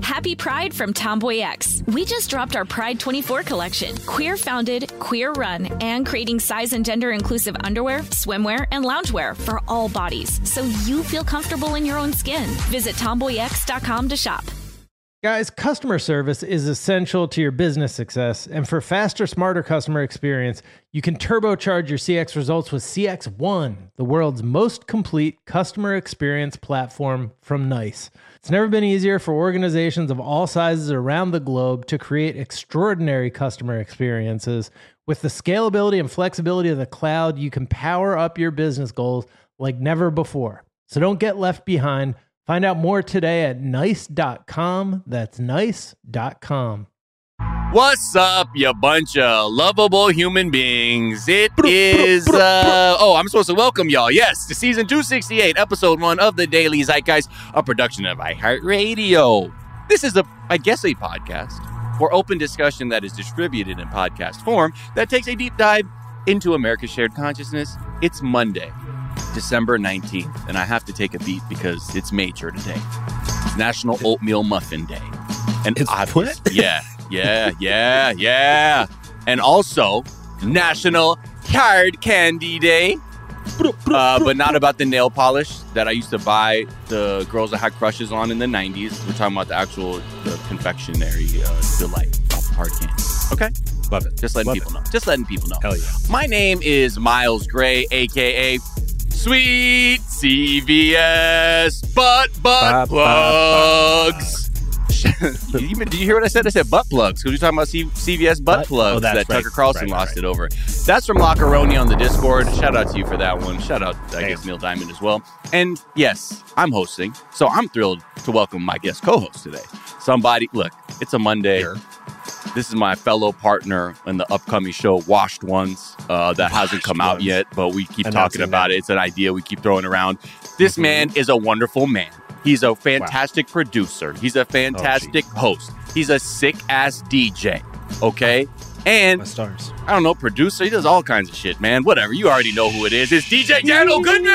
Happy Pride from Tomboy X. We just dropped our Pride 24 collection. Queer founded, queer run, and creating size and gender inclusive underwear, swimwear, and loungewear for all bodies so you feel comfortable in your own skin. Visit tomboyx.com to shop. Guys, customer service is essential to your business success. And for faster, smarter customer experience, you can turbocharge your CX results with CX1, the world's most complete customer experience platform from NICE. It's never been easier for organizations of all sizes around the globe to create extraordinary customer experiences. With the scalability and flexibility of the cloud, you can power up your business goals like never before. So don't get left behind. Find out more today at nice.com. That's nice.com. What's up, you bunch of lovable human beings? It is, uh, oh, I'm supposed to welcome y'all, yes, to season 268, episode one of the Daily Zeitgeist, a production of iHeartRadio. This is, a, I guess, a podcast for open discussion that is distributed in podcast form that takes a deep dive into America's shared consciousness. It's Monday, December 19th, and I have to take a beat because it's major today. It's National Oatmeal Muffin Day. And It's obvious- what? Yeah, yeah, yeah, yeah. And also National Card Candy Day. Uh, but not about the nail polish that I used to buy the girls that had crushes on in the 90s. We're talking about the actual the confectionery uh, delight of hard candy. Okay? Love it. Just letting Love people know. Just letting people know. Hell yeah. My name is Miles Gray, aka Sweet CVS Butt Butt Ba, ba, ba. Plugs. Did you did you hear what I said? I said butt plugs because we're talking about C- CVS butt Butt- plugs oh, that right. Tucker Carlson Right, lost right. it over. That's from Lockeroni on the Discord. Shout out to you for that one. Shout out, I Damn. guess, Neil Diamond as well. And yes, I'm hosting, so I'm thrilled to welcome my guest co-host today. Somebody, look, it's a Monday. This is my fellow partner in the upcoming show, Washed Ones, uh, that hasn't come out yet, but we keep talking about that. it. It's an idea we keep throwing around. This Mhm. man is a wonderful man. He's a fantastic producer. He's a fantastic oh, host. He's a sick ass DJ. Okay. And My stars. I don't know, producer. He does all kinds of shit, man. Whatever. You already know who it is. It's DJ Daniel Goodman.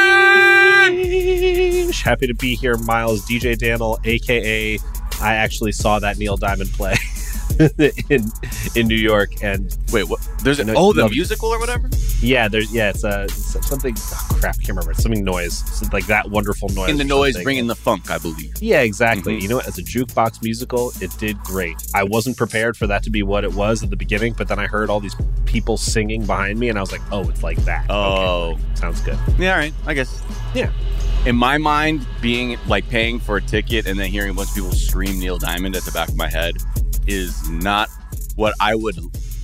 Happy to be here, Miles. DJ Daniel, aka I actually saw that Neil Diamond play in in New York, and Wait, what? There's an oh, the musical or whatever. yeah, there's yeah, it's a it's something. Oh, crap, can't remember. It's something noise, it's like that wonderful noise. In the noise, something. bringing the funk, I believe. Yeah, exactly. Mhm. You know what? As a jukebox musical, it did great. I wasn't prepared for that to be what it was at the beginning, but then I heard all these people singing behind me, and I was like, "Oh, it's like that." Oh. okay, sounds good. Yeah, all right. I guess. Yeah. In my mind, being like paying for a ticket and then hearing a bunch of people scream Neil Diamond at the back of my head is not what I would.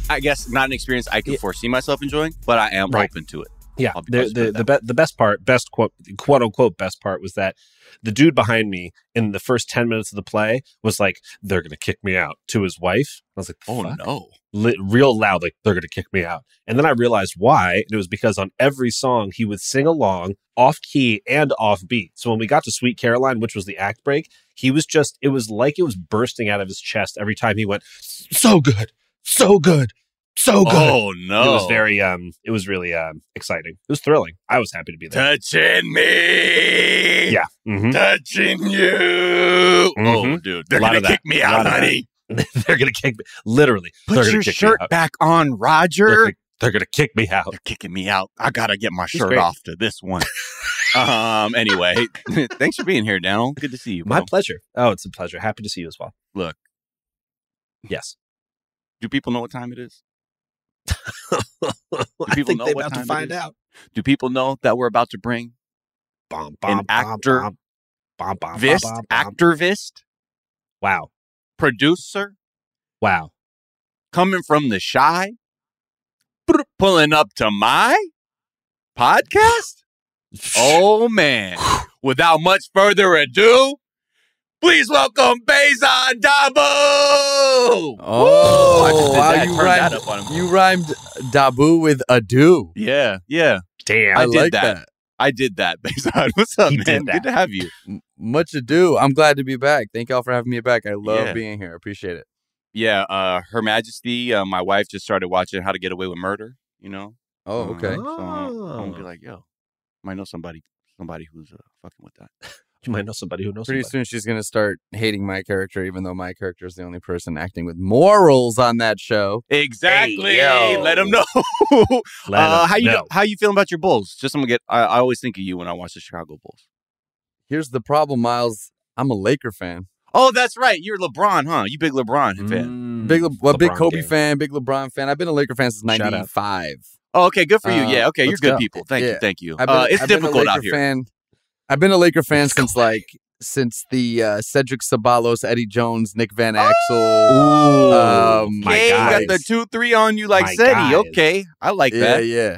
I guess not an experience I could Yeah. foresee myself enjoying, but I am Right. open to it. Yeah, the the the, be- the best part, best quote quote unquote best part was that the dude behind me in the first ten minutes of the play was like, "They're gonna kick me out" to his wife. I was like, Oh "Fuck?" no! Li- real loud, like they're gonna kick me out. And then I realized why, and it was because on every song he would sing along off key and off beat. So when we got to Sweet Caroline, which was the act break, he was just it was like it was bursting out of his chest every time he went, "So good, so good, so good." Oh no! It was very um it was really um exciting. It was thrilling. I was happy to be there. touching me. Yeah. Mhm. touching you. Oh, Mhm. dude, they're gonna of that. kick me out, honey. they're gonna kick me literally. Put your shirt back on, Roger. they're gonna kick me out. They're kicking me out. I gotta get my He's shirt great. off to this one. um. Anyway, thanks for being here, Daniel. Good to see you. My pleasure. Oh, it's a pleasure. Happy to see you as well. Look. Yes. Do people know what time it is? I people think know they're what about time to find out. Do people know that we're about to bring Bom, An bom, actor, bom, bom, bom, Vist, bom, bom, bom. activist, Wow. Producer, Wow. coming from the shy, pulling up to my podcast? Oh man. Without much further ado, Please welcome Behzad Dabu. Oh, I just did wow, that, you turned that rhymed, up on him. you rhymed Dabu with ado. Yeah, yeah. Damn. I I, did like that. that. I did that, Behzad. What's up, He man? did that. Good to have you. Mm. M- Much ado. I'm glad to be back. Thank y'all for having me back. I love Yeah. being here. Appreciate it. Yeah, uh, Her Majesty, uh, my wife just started watching How to Get Away with Murder, you know? Oh, Uh, okay. So I'm gonna be Oh. like, yo, might know somebody somebody who's uh, fucking with that. You might know somebody who knows Pretty somebody. soon she's gonna start hating my character, even though my character is the only person acting with morals on that show. Exactly. Hey. Let them know. Let uh, 'em how you know. how you feeling about your Bulls? Just I'm gonna get. I, I always think of you when I watch the Chicago Bulls. Here's the problem, Miles. I'm a Laker fan. Oh, that's right. You're LeBron, huh? You big LeBron fan. Mm. Big, Le- well, big Kobe gang. fan, big LeBron fan. I've been a Laker fan since Shout out. '95. Oh, okay. Good for you. Uh, yeah. Okay. You're good go. people. Thank you. Thank you. Been, uh, it's I've been a difficult out here. Fan. I've been a Laker fan Let's go. since like since the uh, Cedric Ceballos, Eddie Jones, Nick Van Exel. Ooh, Um, my okay, you guys. got the two three on you like My Seti. guys. Okay, I like yeah, that. Yeah, yeah.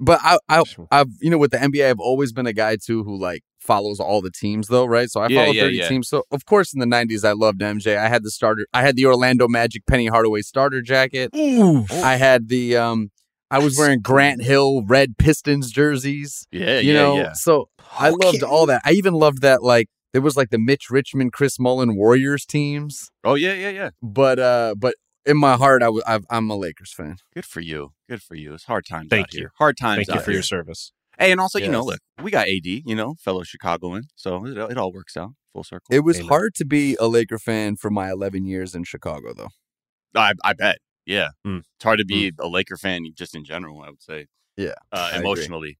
But I, I, I've you know with the NBA, I've always been a guy too who like follows all the teams though, right? So I Yeah, follow yeah, 30 yeah. teams. So of course in the 90s I loved MJ. I had the starter. I had the Orlando Magic Penny Hardaway starter jacket. Ooh. I had the um. I was wearing Grant Hill red Pistons jerseys. Yeah, you yeah, know, yeah. so I loved all that. I even loved that like there was like the Mitch Richmond, Chris Mullin Warriors teams. Oh yeah, yeah, yeah. But uh, but in my heart, I w- I've, I'm a Lakers fan. Good for you. Good for you. It's hard times Thank out you. here. Hard times Thank you for here. your service. Hey, and also, you know, look, we got AD, you know, fellow Chicagoan, so it, it all works out full circle. It was Amen. hard to be a Laker fan for my 11 years in Chicago, though. I, I bet. Yeah, Mm. it's hard to be a Laker fan just in general. I would say. Yeah, uh, emotionally.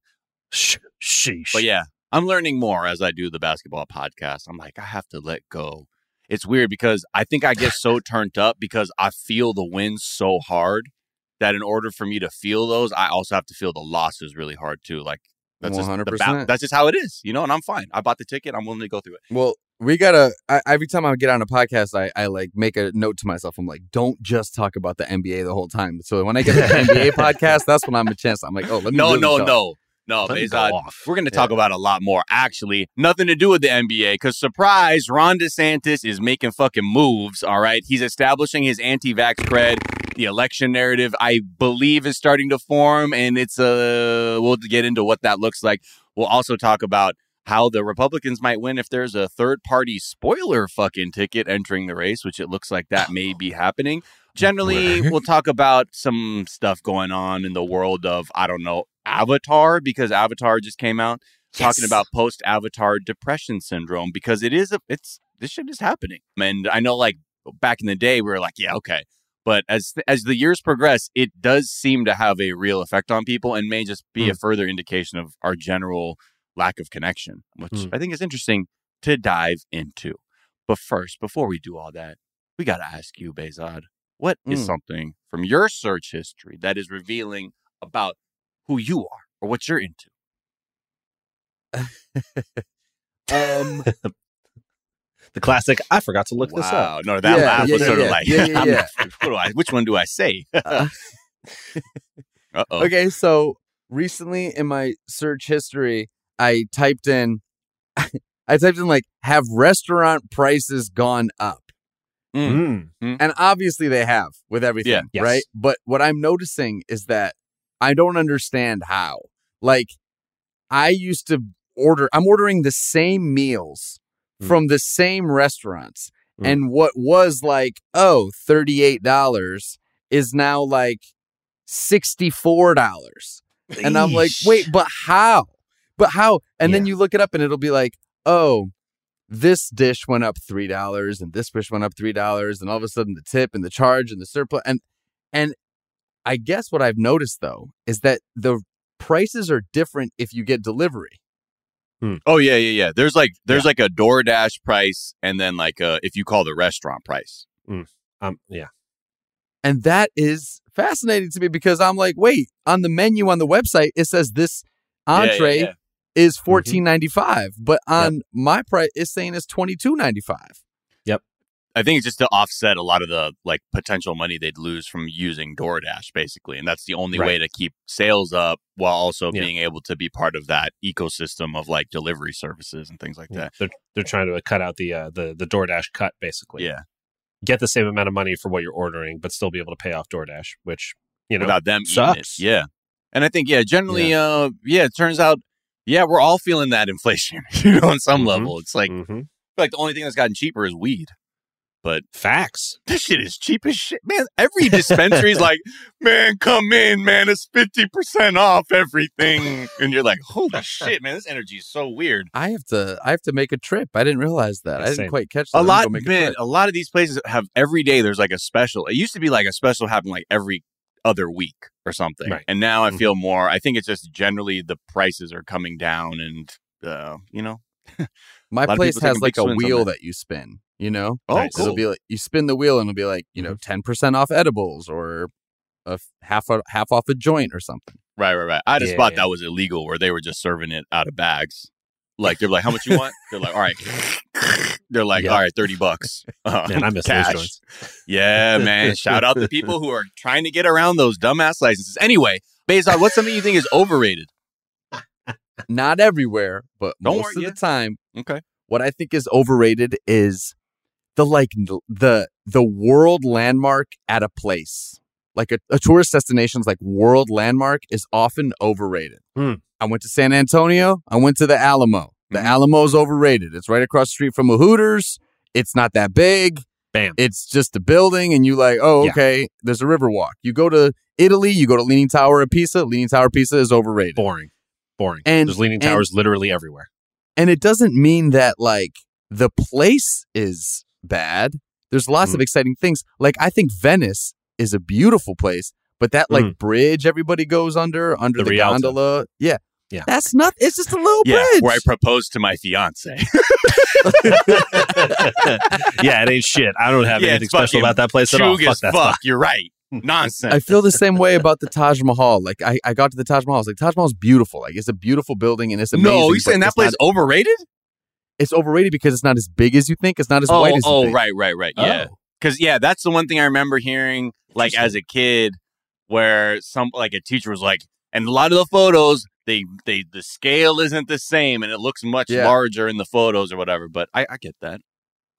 Sh- sheesh. But yeah, I'm learning more as I do the basketball podcast. I'm like, I have to let go. It's weird because I think I get so turned up because I feel the wins so hard that in order for me to feel those, I also have to feel the losses really hard too. Like that's just the ba- that's just how it is, you know. And I'm fine. I bought the ticket. I'm willing to go through it. Well, we gotta. I, every time I get on a podcast, I, I like make a note to myself. I'm like, don't just talk about the NBA the whole time. So when I get the NBA podcast, that's when I'm a chance. I'm like, oh, let me. No, really no, talk. no, no. Let me go uh, We're going to talk about a lot more. Actually, nothing to do with the NBA because surprise, Ron DeSantis is making fucking moves. All right, he's establishing his anti-vax cred. The election narrative, I believe, is starting to form, and it's uh, we'll get into what that looks like. We'll also talk about how the Republicans might win if there's a third-party spoiler fucking ticket entering the race, which it looks like that may be happening. Generally, we'll talk about some stuff going on in the world of I don't know Avatar because Avatar just came out talking about post Avatar depression syndrome because it is a it's this shit is happening. And I know like back in the day we were like, yeah, okay. But as as the years progress, it does seem to have a real effect on people and may just be a further indication of our general lack of connection, which Mm. I think is interesting to dive into. But first, before we do all that, we got to ask you, Behzad, what is Mm. something from your search history that is revealing about who you are or what you're into? Um, the classic. I forgot to look this up. No, that Yeah, laugh yeah, was yeah, sort of like, Yeah, yeah, I'm yeah. what do I, which one do I say? uh, okay, so recently in my search history, I typed in, I typed in like, have restaurant prices gone up? Mm. And obviously they have with everything, Yeah. Yes. right? But what I'm noticing is that I don't understand how. Like, I used to order, I'm ordering the same meals Mm. from the same restaurants. Mm. And what was like, oh, $38 is now like $64. And I'm like, wait, but how? But how? And then you look it up and it'll be like, oh, this dish went up three dollars and this dish went up three dollars, and all of a sudden the tip and the charge and the surplus and and I guess what I've noticed though is that the prices are different if you get delivery. Oh yeah, yeah, yeah. There's like there's like a DoorDash price, and then like uh if you call the restaurant price. Um, yeah. And that is fascinating to me because I'm like, wait, on the menu on the website it says this Yeah, yeah, entree yeah. is fourteen ninety five, but on my price it's saying it's twenty two ninety five. I think it's just to offset a lot of the like potential money they'd lose from using DoorDash, basically, and that's the only way to keep sales up while also Yeah. being able to be part of that ecosystem of like delivery services and things like that. They're they're trying to cut out the uh, the the DoorDash cut basically. Yeah, Get the same amount of money for what you're ordering, but still be able to pay off DoorDash, which you know without them sucks. Yeah, and I think yeah, generally, uh, yeah, it turns out, yeah, we're all feeling that inflation, you know, on some Mhm. level. It's like Mhm. like the only thing that's gotten cheaper is weed. But facts. this shit is cheap as shit, man. Every dispensary is like, man, come in, man. It's fifty percent off everything, and you're like, holy shit, man. This energy is so weird. I have to I have to make a trip. I didn't realize that. I didn't Same. quite catch that. A lot, gonna a man. A lot of these places have every day. There's like a special. It used to be like a special happened like every other week or something, Right. and now I Mhm. feel more. I think it's just generally the prices are coming down, and uh, you know, My place has like a wheel that. that you spin, you know? oh, Nice. cool. It'll be like you spin the wheel and it'll be like, you know, 10% off edibles or a half a, half off a joint or something. Right, right, right. I had a Yeah, spot yeah. that was illegal where they were just serving it out of bags. Like they're like, "How much you want?" They're like, "All right." They're like, Yeah. "All right, thirty bucks." Uh, Man, I miss cash. those joints. Yeah, man. Shout out to people who are trying to get around those dumbass licenses. Anyway, Behzad, what's something you think is overrated? Not everywhere, but Don't most worry, of the time, Okay. what I think is overrated is the like the the world landmark at a place. Like a, a tourist destination's like world landmark is often overrated. Hmm. I went to San Antonio. I went to the Alamo. The Mhm. Alamo's overrated. It's right across the street from a Hooters. It's not that big. Bam. It's just a building, and you like, oh, Yeah. okay. There's a river walk. You go to Italy. You go to Leaning Tower of Pisa. Leaning Tower of Pisa is overrated. Boring. Boring. And- There's leaning and- towers literally everywhere. And it doesn't mean that like the place is bad. There's lots Mm. of exciting things. Like I think Venice is a beautiful place, but that like bridge everybody goes under under The the, gondola, yeah, Yeah. that's not. It's just a little Yeah, bridge. where I proposed to my fiance. yeah, it ain't shit. I don't have Yeah, anything special about that place at all. Fuck that fuck. You're right. Nonsense. I feel the same way about the Taj Mahal. Like I, I got to the Taj Mahal. I was like, Taj Mahal's beautiful. Like it's a beautiful building and it's amazing. no, you saying that place not- overrated? It's overrated because it's not as big as you think. It's not as oh, white as you oh, think. right, right, right. Yeah. Oh. Because yeah, that's the one thing I remember hearing, like as a kid, where some like a teacher was like, and a lot of the photos, they they the scale isn't the same, and it looks much Yeah. larger in the photos or whatever. But I, I get that.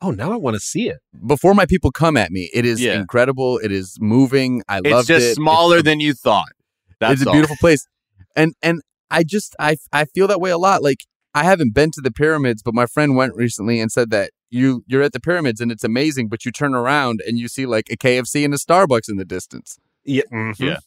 Oh, now I want to see it. Before my people come at me, it is Yeah. incredible. It is moving. I love it. It's just smaller It's than you thought. That's it's a all. beautiful place and and i just i i feel that way a lot like i haven't been to the pyramids but my friend went recently and said that you you're at the pyramids and it's amazing but you turn around and you see like a kfc and a starbucks in the distance Yeah. mhm. Yeah.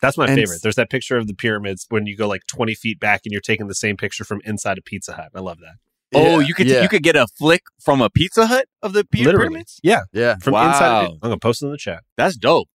That's my And favorite. There's that picture of the pyramids when you go like 20 feet back and you're taking the same picture from inside a Pizza Hut. I love that. Oh, Yeah, you could yeah, you could get a flick from a Pizza Hut of the py- Literally. pyramids. Yeah. yeah From Wow. inside. Of it. I'm going to post it in the chat. That's dope.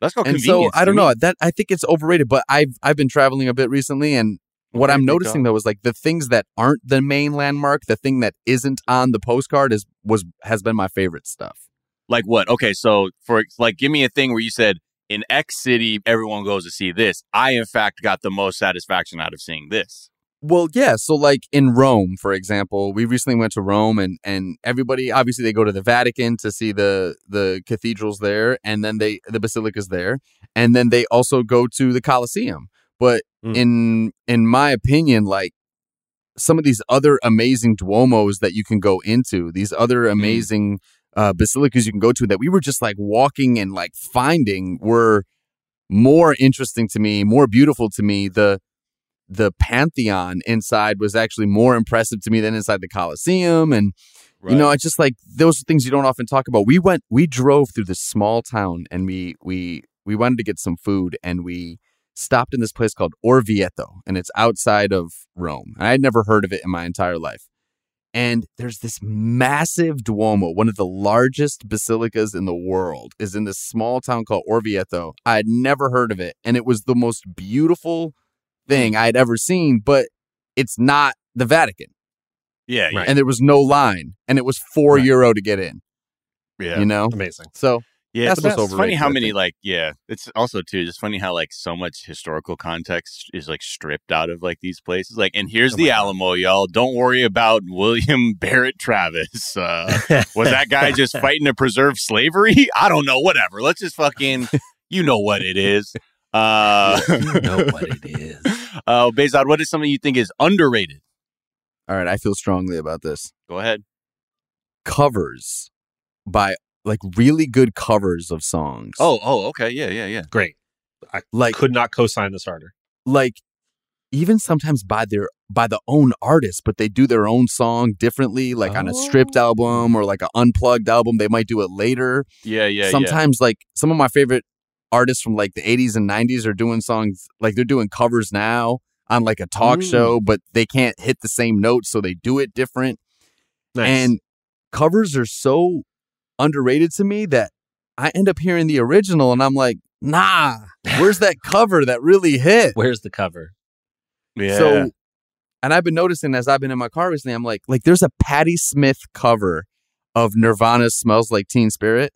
That's called and so i don't know that i think it's overrated but i've i've been traveling a bit recently and what i'm noticing though is like the things that aren't the main landmark the thing that isn't on the postcard is was has been my favorite stuff Like what? Okay, so for like, give me a thing where you said in X city everyone goes to see this. I in fact got the most satisfaction out of seeing this. Well, yeah. So, like in Rome, for example, we recently went to Rome, and and everybody obviously they go to the Vatican to see the the cathedrals there, and then they the basilicas there, and then they also go to the Colosseum. But Mm. in in my opinion, like some of these other amazing Duomos that you can go into, these other amazing uh, basilicas you can go to that we were just like walking and like finding were more interesting to me, more beautiful to me. The the Pantheon inside was actually more impressive to me than inside the Colosseum. And you know, it's just like those are things you don't often talk about. We went, we drove through this small town, and we we we wanted to get some food, and we stopped in this place called Orvieto, and it's outside of Rome. I had never heard of it in my entire life. And there's this massive Duomo, one of the largest basilicas in the world, is in this small town called Orvieto. I had never heard of it, and it was the most beautiful thing I had ever seen, but it's not the Vatican. yeah, yeah, Right. And there was no line, and it was four Right. euro to get in. yeah. You know, Amazing. so Yeah, That's it's, what's it's funny how many like yeah. It's also too just funny how like so much historical context is like stripped out of like these places. Like, and here's Oh the my God. Alamo, y'all. Don't worry about William Barrett Travis. Uh, was that guy just fighting to preserve slavery? I don't know. Whatever. Let's just fucking. You know what it is. Uh, You know what it is. Uh, Behzad, what is something you think is underrated? All right, I feel strongly about this. Go ahead. Covers by like really good covers of songs. Oh, oh, okay, yeah, yeah, yeah. Great. like Could not co-sign this harder. like even sometimes by their by the own artist, but they do their own song differently, like on a stripped Oh. album or like an unplugged album. They might do it later. Yeah, yeah, yeah. sometimes like some of my favorite artists from like the 80s and 90s are doing songs like they're doing covers now on like a talk Mm. show but they can't hit the same notes so they do it different Nice. and covers are so underrated to me that I end up hearing the original and I'm like nah where's that cover that really hit where's the cover? Yeah. so and I've been noticing as I've been in my car recently I'm like like there's a Patti Smith cover of Nirvana's Smells Like Teen Spirit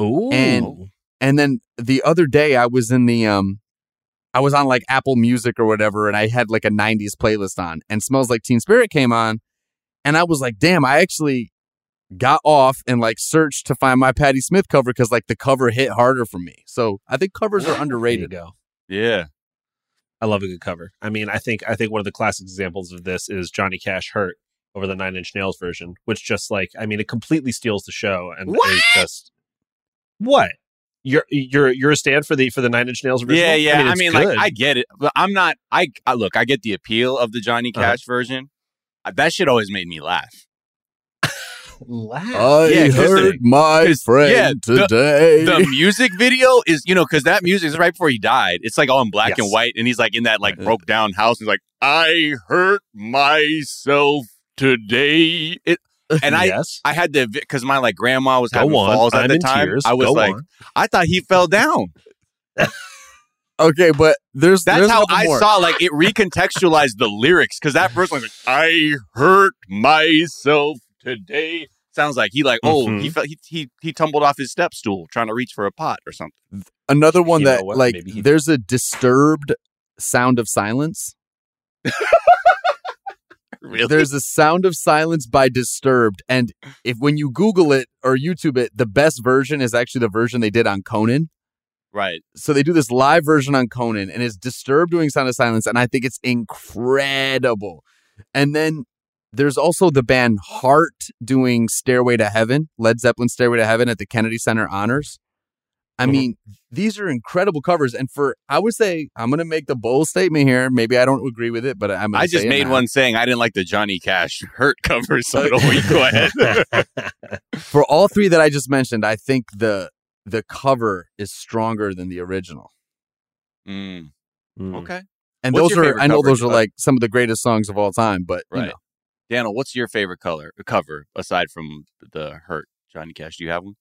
Ooh. And- And then the other day I was in the um I was on like Apple Music or whatever and I had like a 90s playlist on and Smells Like Teen Spirit came on and I was like, "Damn, I actually got off and like searched to find my Patti Smith cover cuz like the cover hit harder for me." So, I think covers are There you underrated. go. yeah. I love a good cover. I mean, I think I think one of the classic examples of this is Johnny Cash "Hurt" over the Nine Inch Nails version, which just like I mean, it completely steals the show and What? is just what you're you're you're a stand for the for the Nine Inch Nails original. Yeah, yeah. I it's mean, like. I get it, but I'm not. I, I look. I get the appeal of the Johnny Uh-huh. Cash version. Uh, That shit always made me laugh. Laugh. I Yeah, 'cause heard the- my 'cause, friend yeah, today. The music video is, you know, because that music is right before he died. It's like all in black Yes. and white, and he's like in that like broke down house. He's like, I hurt myself today. It, and I, yes. I had to because my like grandma was Go having on. falls at I'm the in time. tears. I was Go like, on. I thought he fell down. okay, but there's That's there's how I more. saw like it recontextualized the lyrics because that person was like, "I hurt myself today." Sounds like he like oh Mhm. he felt he, he he tumbled off his step stool trying to reach for a pot or something. Another one You that what? like Maybe there's a disturbed sound of silence. Really? There's a sound of silence by Disturbed, and if when you Google it or YouTube it, the best version is actually the version they did on Conan. right. So they do this live version on Conan, and it's Disturbed doing Sound of Silence, and I think it's incredible. And then there's also the band Heart doing Stairway to Heaven, Led Zeppelin Stairway to Heaven at the Kennedy Center Honors. I Mhm. mean, these are incredible covers, and for I would say I'm going to make the bold statement here. Maybe I don't agree with it, but I'm. Gonna I just say it made now. one saying I didn't like the Johnny Cash hurt cover, so don't you go ahead. for all three that I just mentioned, I think the the cover is stronger than the original. Mm, Mm. okay, And What's those are I know those are like some of the greatest songs of all time, but you right. know, Daniel, what's your favorite color cover aside from the hurt Johnny Cash? Do you have one?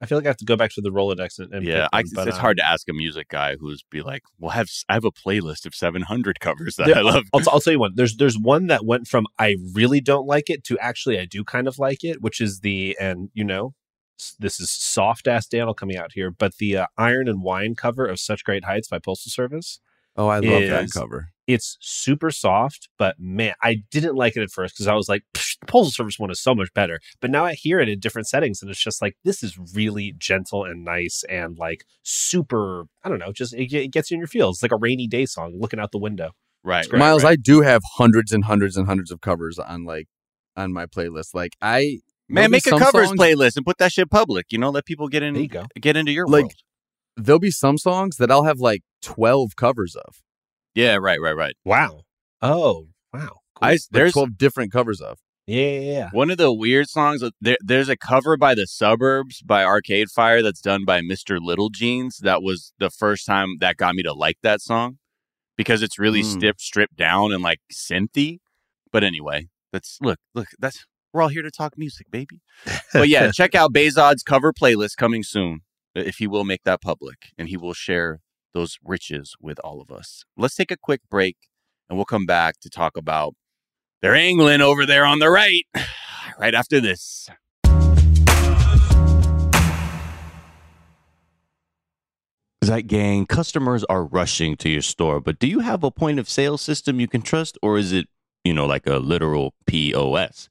I feel like I have to go back to the Rolodex and, and yeah, pick I, one, it's, but, it's uh, hard to ask a music guy who's be like, "Well, I have I have a playlist of 700 covers that There- I love." I'll, I'll tell you one. There's there's one that went from I really don't like it to actually I do kind of like it, which is the and you know this is soft ass Daniel coming out here, but the uh, Iron and Wine cover of Such Great Heights by Postal Service. oh, I love that cover. It's super soft, but man, I didn't like it at first because I was like, "Psh, the Postal Service one is so much better. But now I hear it in different settings, and it's just like this is really gentle and nice and like super. I don't know, just it, it gets you in your feels. It's like a rainy day song, looking out the window. Right, great. Miles, right. I do have hundreds and hundreds and hundreds of covers on like on my playlist. Like I Man, make a covers songs- playlist and put that shit public. You know, let people get in, There you go. get into your Like- world. There'll be some songs that I'll have like twelve covers of. Yeah, right, right, right. Wow. Oh, wow. I Like there's twelve different covers of. Yeah, yeah, yeah. one of the weird songs. that- There, there's a cover by the Suburbs by Arcade Fire that's done by Mr. Little Jeans. That was the first time that got me to like that song because it's really Mm. stripped, stripped down and like synthy. But anyway, that's look, look. That's we're all here to talk music, baby. But yeah, check out Behzad's cover playlist coming soon. If he will make that public and he will share those riches with all of us. Let's take a quick break and we'll come back to talk about their angling over there on the right, right after this. Gang, customers are rushing to your store, but do you have a point of sale system you can trust, or is it, you know, like a literal POS?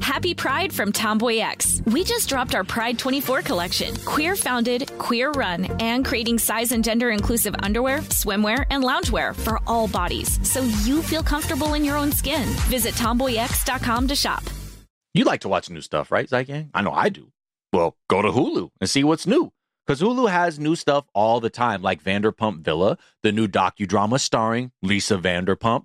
Happy Pride from Tomboy X. We just dropped our Pride 24 collection. Queer founded, queer run, and creating size and gender inclusive underwear, swimwear, and loungewear for all bodies so you feel comfortable in your own skin. Visit tomboyx.com to shop. You like to watch new stuff, right, Zeitgang? I know I do. Well, go to Hulu and see what's new. Because Hulu has new stuff all the time, like Vanderpump Villa, the new docudrama starring Lisa Vanderpump.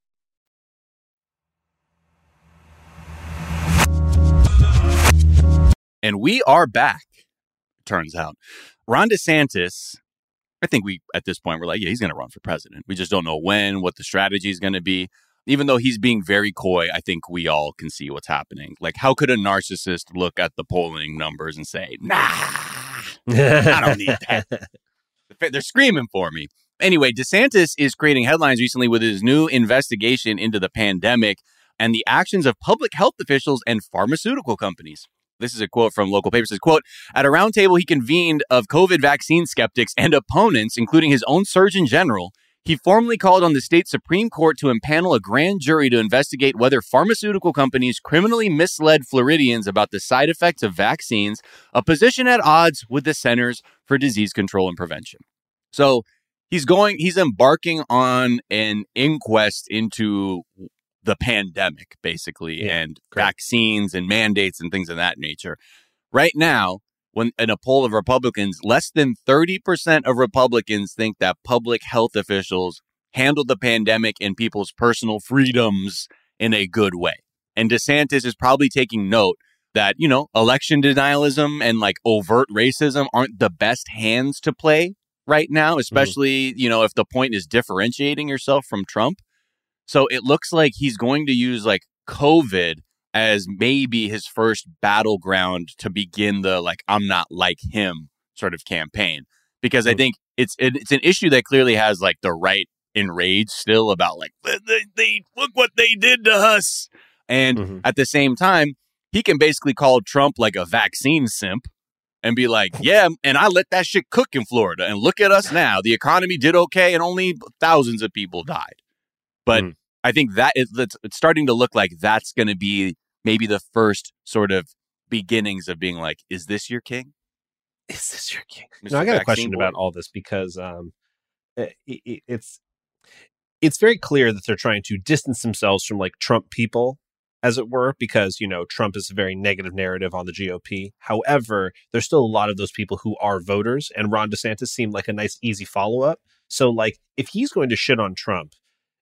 And we are back, turns out. Ron DeSantis, I think we, at this point, we're like, yeah, he's going to run for president. We just don't know when, what the strategy is going to be. Even though he's being very coy, I think we all can see what's happening. Like, how could a narcissist look at the polling numbers and say, nah, I don't need that? They're screaming for me. Anyway, DeSantis is creating headlines recently with his new investigation into the pandemic and the actions of public health officials and pharmaceutical companies. This is a quote from local papers. Says, quote, at a roundtable he convened of COVID vaccine skeptics and opponents, including his own Surgeon General, he formally called on the state Supreme Court to impanel a grand jury to investigate whether pharmaceutical companies criminally misled Floridians about the side effects of vaccines, a position at odds with the Centers for Disease Control and Prevention. So he's going, he's embarking on an inquest into the pandemic, basically, Yeah, and great. vaccines and mandates and things of that nature. Right now, when in a poll of Republicans, less than 30% of Republicans think that public health officials handled the pandemic and people's personal freedoms in a good way. And DeSantis is probably taking note that, you know, election denialism and like overt racism aren't the best hands to play right now, mm-hmm. especially, you know, if the point is differentiating yourself from Trump. So it looks like he's going to use like COVID as maybe his first battleground to begin the like I'm not like him sort of campaign. Because I think it's it, it's an issue that clearly has like the right enraged still about like they, they, look what they did to us. And Mhm. at the same time he can basically call Trump like a vaccine simp and be like yeah and I let that shit cook in Florida and look at us now. The economy did okay and only thousands of people died but Mm. I think that is it's, it's starting to look like that's going to be maybe the first sort of beginnings of being like, is this your king? Is this your king? Mr. No, I got a question Boy? about all this because um, it, it, it's it's very clear that they're trying to distance themselves from like Trump people as it were, because, you know, Trump is a very negative narrative on the GOP. However, there's still a lot of those people who are voters, and Ron DeSantis seemed like a nice, easy follow up. So, like, if he's going to shit on Trump,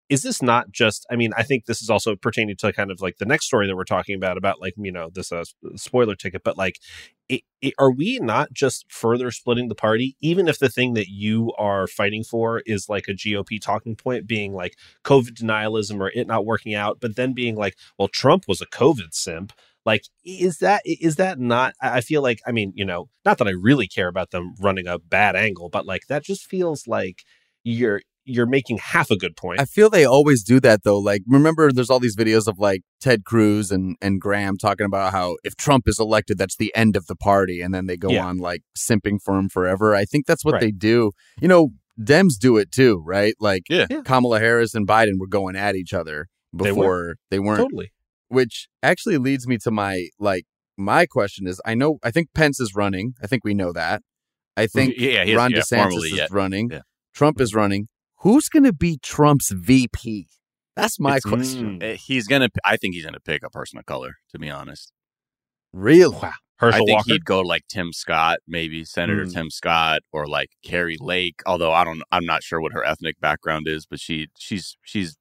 is this not just i mean i think this is also pertaining to kind of like the next story that we're talking about about like you know this uh, spoiler ticket but like it, it, are we not just further splitting the party even if the thing that you are fighting for is like a gop talking point being like covid denialism or it not working out but then being like well trump was a covid simp? Like is that is that not i feel like i mean you know not that i really care about them running a bad angle but like that just feels like you're you're making half a good point. I feel they always do that though. Like remember there's all these videos of like Ted Cruz and and Graham talking about how if Trump is elected that's the end of the party and then they go yeah. on like simping for him forever. I think that's what right. they do. You know, Dems do it too, right? Like yeah. Kamala Harris and Biden were going at each other before they, they weren't. Totally. Which actually leads me to my like my question is I know I think Pence is running. I think we know that. I think yeah, Ron yeah, DeSantis is yet. running. Yeah. Trump mm-hmm. is running who's going to be Trump's VP? That's my it's, question. Mm, he's going to, I think he's going to pick a person of color, to be honest. Really? Wow. Herschel I think Walker? he'd go like Tim Scott, maybe Senator mm. Tim Scott, or like Kari Lake. Although I don't, I'm not sure what her ethnic background is, but she, she's, she's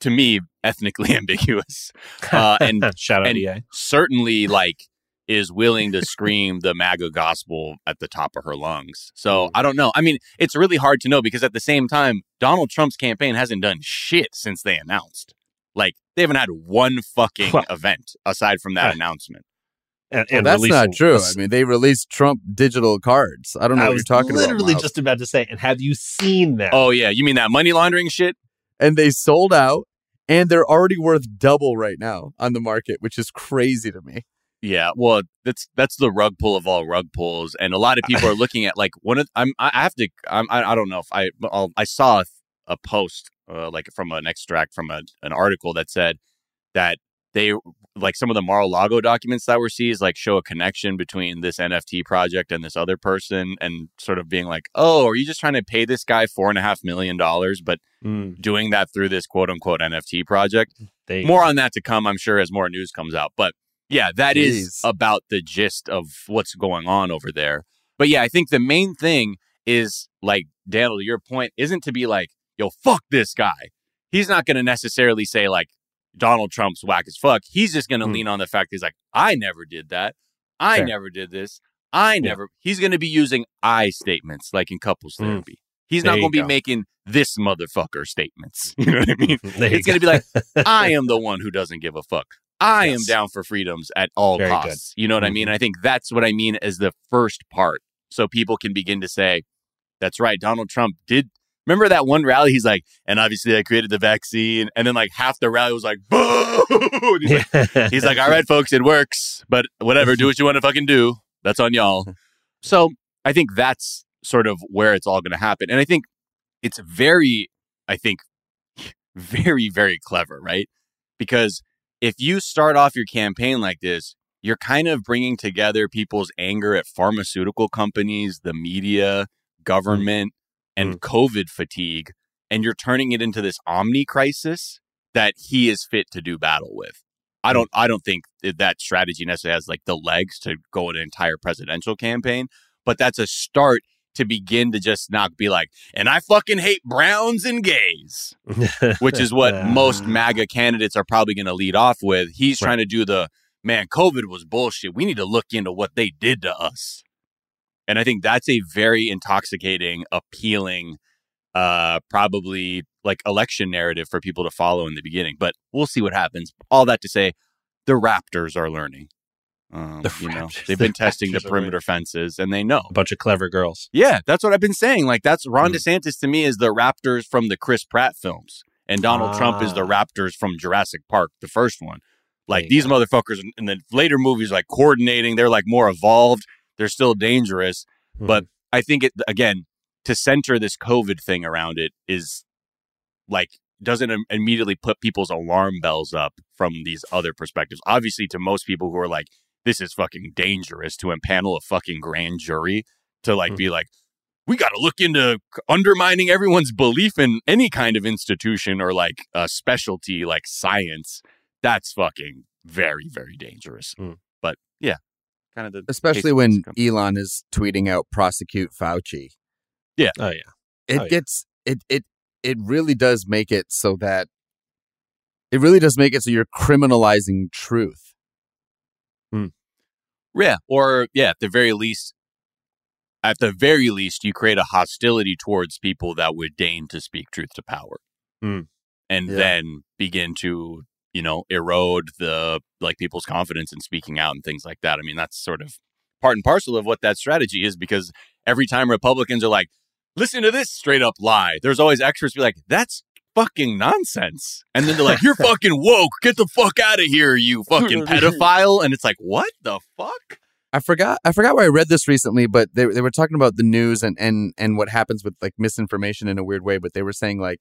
to me ethnically ambiguous. Uh, and shout out and EA. certainly like is willing to scream the MAGA gospel at the top of her lungs. So mm. I don't know. I mean, it's really hard to know because at the same time, Donald Trump's campaign hasn't done shit since they announced. Like they haven't had one fucking event aside from that announcement. And, and well, that's not true. I mean, they released Trump digital cards. I don't know I what you're talking literally about. Literally just about to say, and have you seen that? Oh yeah, you mean that money laundering shit? And they sold out, and they're already worth double right now on the market, which is crazy to me. Yeah, well, that's that's the rug pull of all rug pulls, and a lot of people are looking at like one of I'm I have to I'm, I I don't know if I I'll, i saw a post uh, like from an extract from a, an article that said that they like some of the Mar-a-Lago documents that were seized like show a connection between this NFT project and this other person, and sort of being like, oh, are you just trying to pay this guy four and a half million dollars, but mm. doing that through this quote unquote NFT project? They, more on that to come, I'm sure, as more news comes out, but. Yeah, that Jeez. is about the gist of what's going on over there. But yeah, I think the main thing is like Daniel, your point isn't to be like, yo, fuck this guy. He's not going to necessarily say like Donald Trump's whack as fuck. He's just going to mm. lean on the fact he's like, I never did that. I Fair. never did this. I never. Yeah. He's going to be using I statements like in couples mm. therapy. Mm. He's there not going to be making this motherfucker statements. You know what I mean? it's going to be like, I am the one who doesn't give a fuck. I yes. am down for freedoms at all Very costs. Good. You know what mm-hmm. I mean? Mm-hmm. I think that's what I mean as the first part. So people can begin to say, that's right, Donald Trump did. Remember that one rally? He's like, and obviously I created the vaccine. And then like half the rally was like, boo. He's, like, he's like, all right, folks, it works. But whatever, do what you want to fucking do. That's on y'all. So I think that's sort of where it's all going to happen. And I think it's very, I think, very, very clever, right? Because if you start off your campaign like this, you're kind of bringing together people's anger at pharmaceutical companies, the media, government, mm. and mm. COVID fatigue, and you're turning it into this omni crisis that he is fit to do battle with. I mm. don't I don't think that strategy necessarily has like the legs to go an entire presidential campaign, but that's a start to begin to just not be like, and I fucking hate browns and gays, which is what most MAGA candidates are probably going to lead off with. He's right. trying to do the man, COVID was bullshit. We need to look into what they did to us. And I think that's a very intoxicating, appealing, uh, probably like election narrative for people to follow in the beginning. But we'll see what happens. All that to say, the Raptors are learning. Um, the you know, they've been testing the perimeter fences and they know a bunch of clever girls. Yeah, that's what I've been saying. Like that's Ron mm. DeSantis to me is the Raptors from the Chris Pratt films, and Donald ah. Trump is the ah. Raptors from Jurassic Park, the first one. Like these go. motherfuckers in the later movies, like coordinating, they're like more evolved. They're still dangerous, mm. but I think it again to center this COVID thing around it is like doesn't immediately put people's alarm bells up from these other perspectives. Obviously, to most people who are like, this is fucking dangerous to impanel a fucking grand jury to like mm-hmm. be like, we got to look into undermining everyone's belief in any kind of institution or like a specialty like science that's fucking very, very dangerous. Hmm. But yeah, kind of the Especially when Elon is tweeting out prosecute Fauci. Yeah. Oh yeah. It Oh, yeah. gets it it it really does make it so that it really does make it so you're criminalizing truth. Yeah, or yeah, at the very least, at the very least, you create a hostility towards people that would deign to speak truth to power, Hmm. and Yeah. then begin to you know erode the like people's confidence in speaking out and things like that. I mean, that's sort of part and parcel of what that strategy is because every time Republicans are like, "Listen to this straight up lie," there's always experts be like, "That's." Fucking nonsense. And then they're like, You're fucking woke. Get the fuck out of here, you fucking pedophile. And it's like, What the fuck? I forgot I forgot where I read this recently, but they they were talking about the news and and and what happens with like misinformation in a weird way, but they were saying like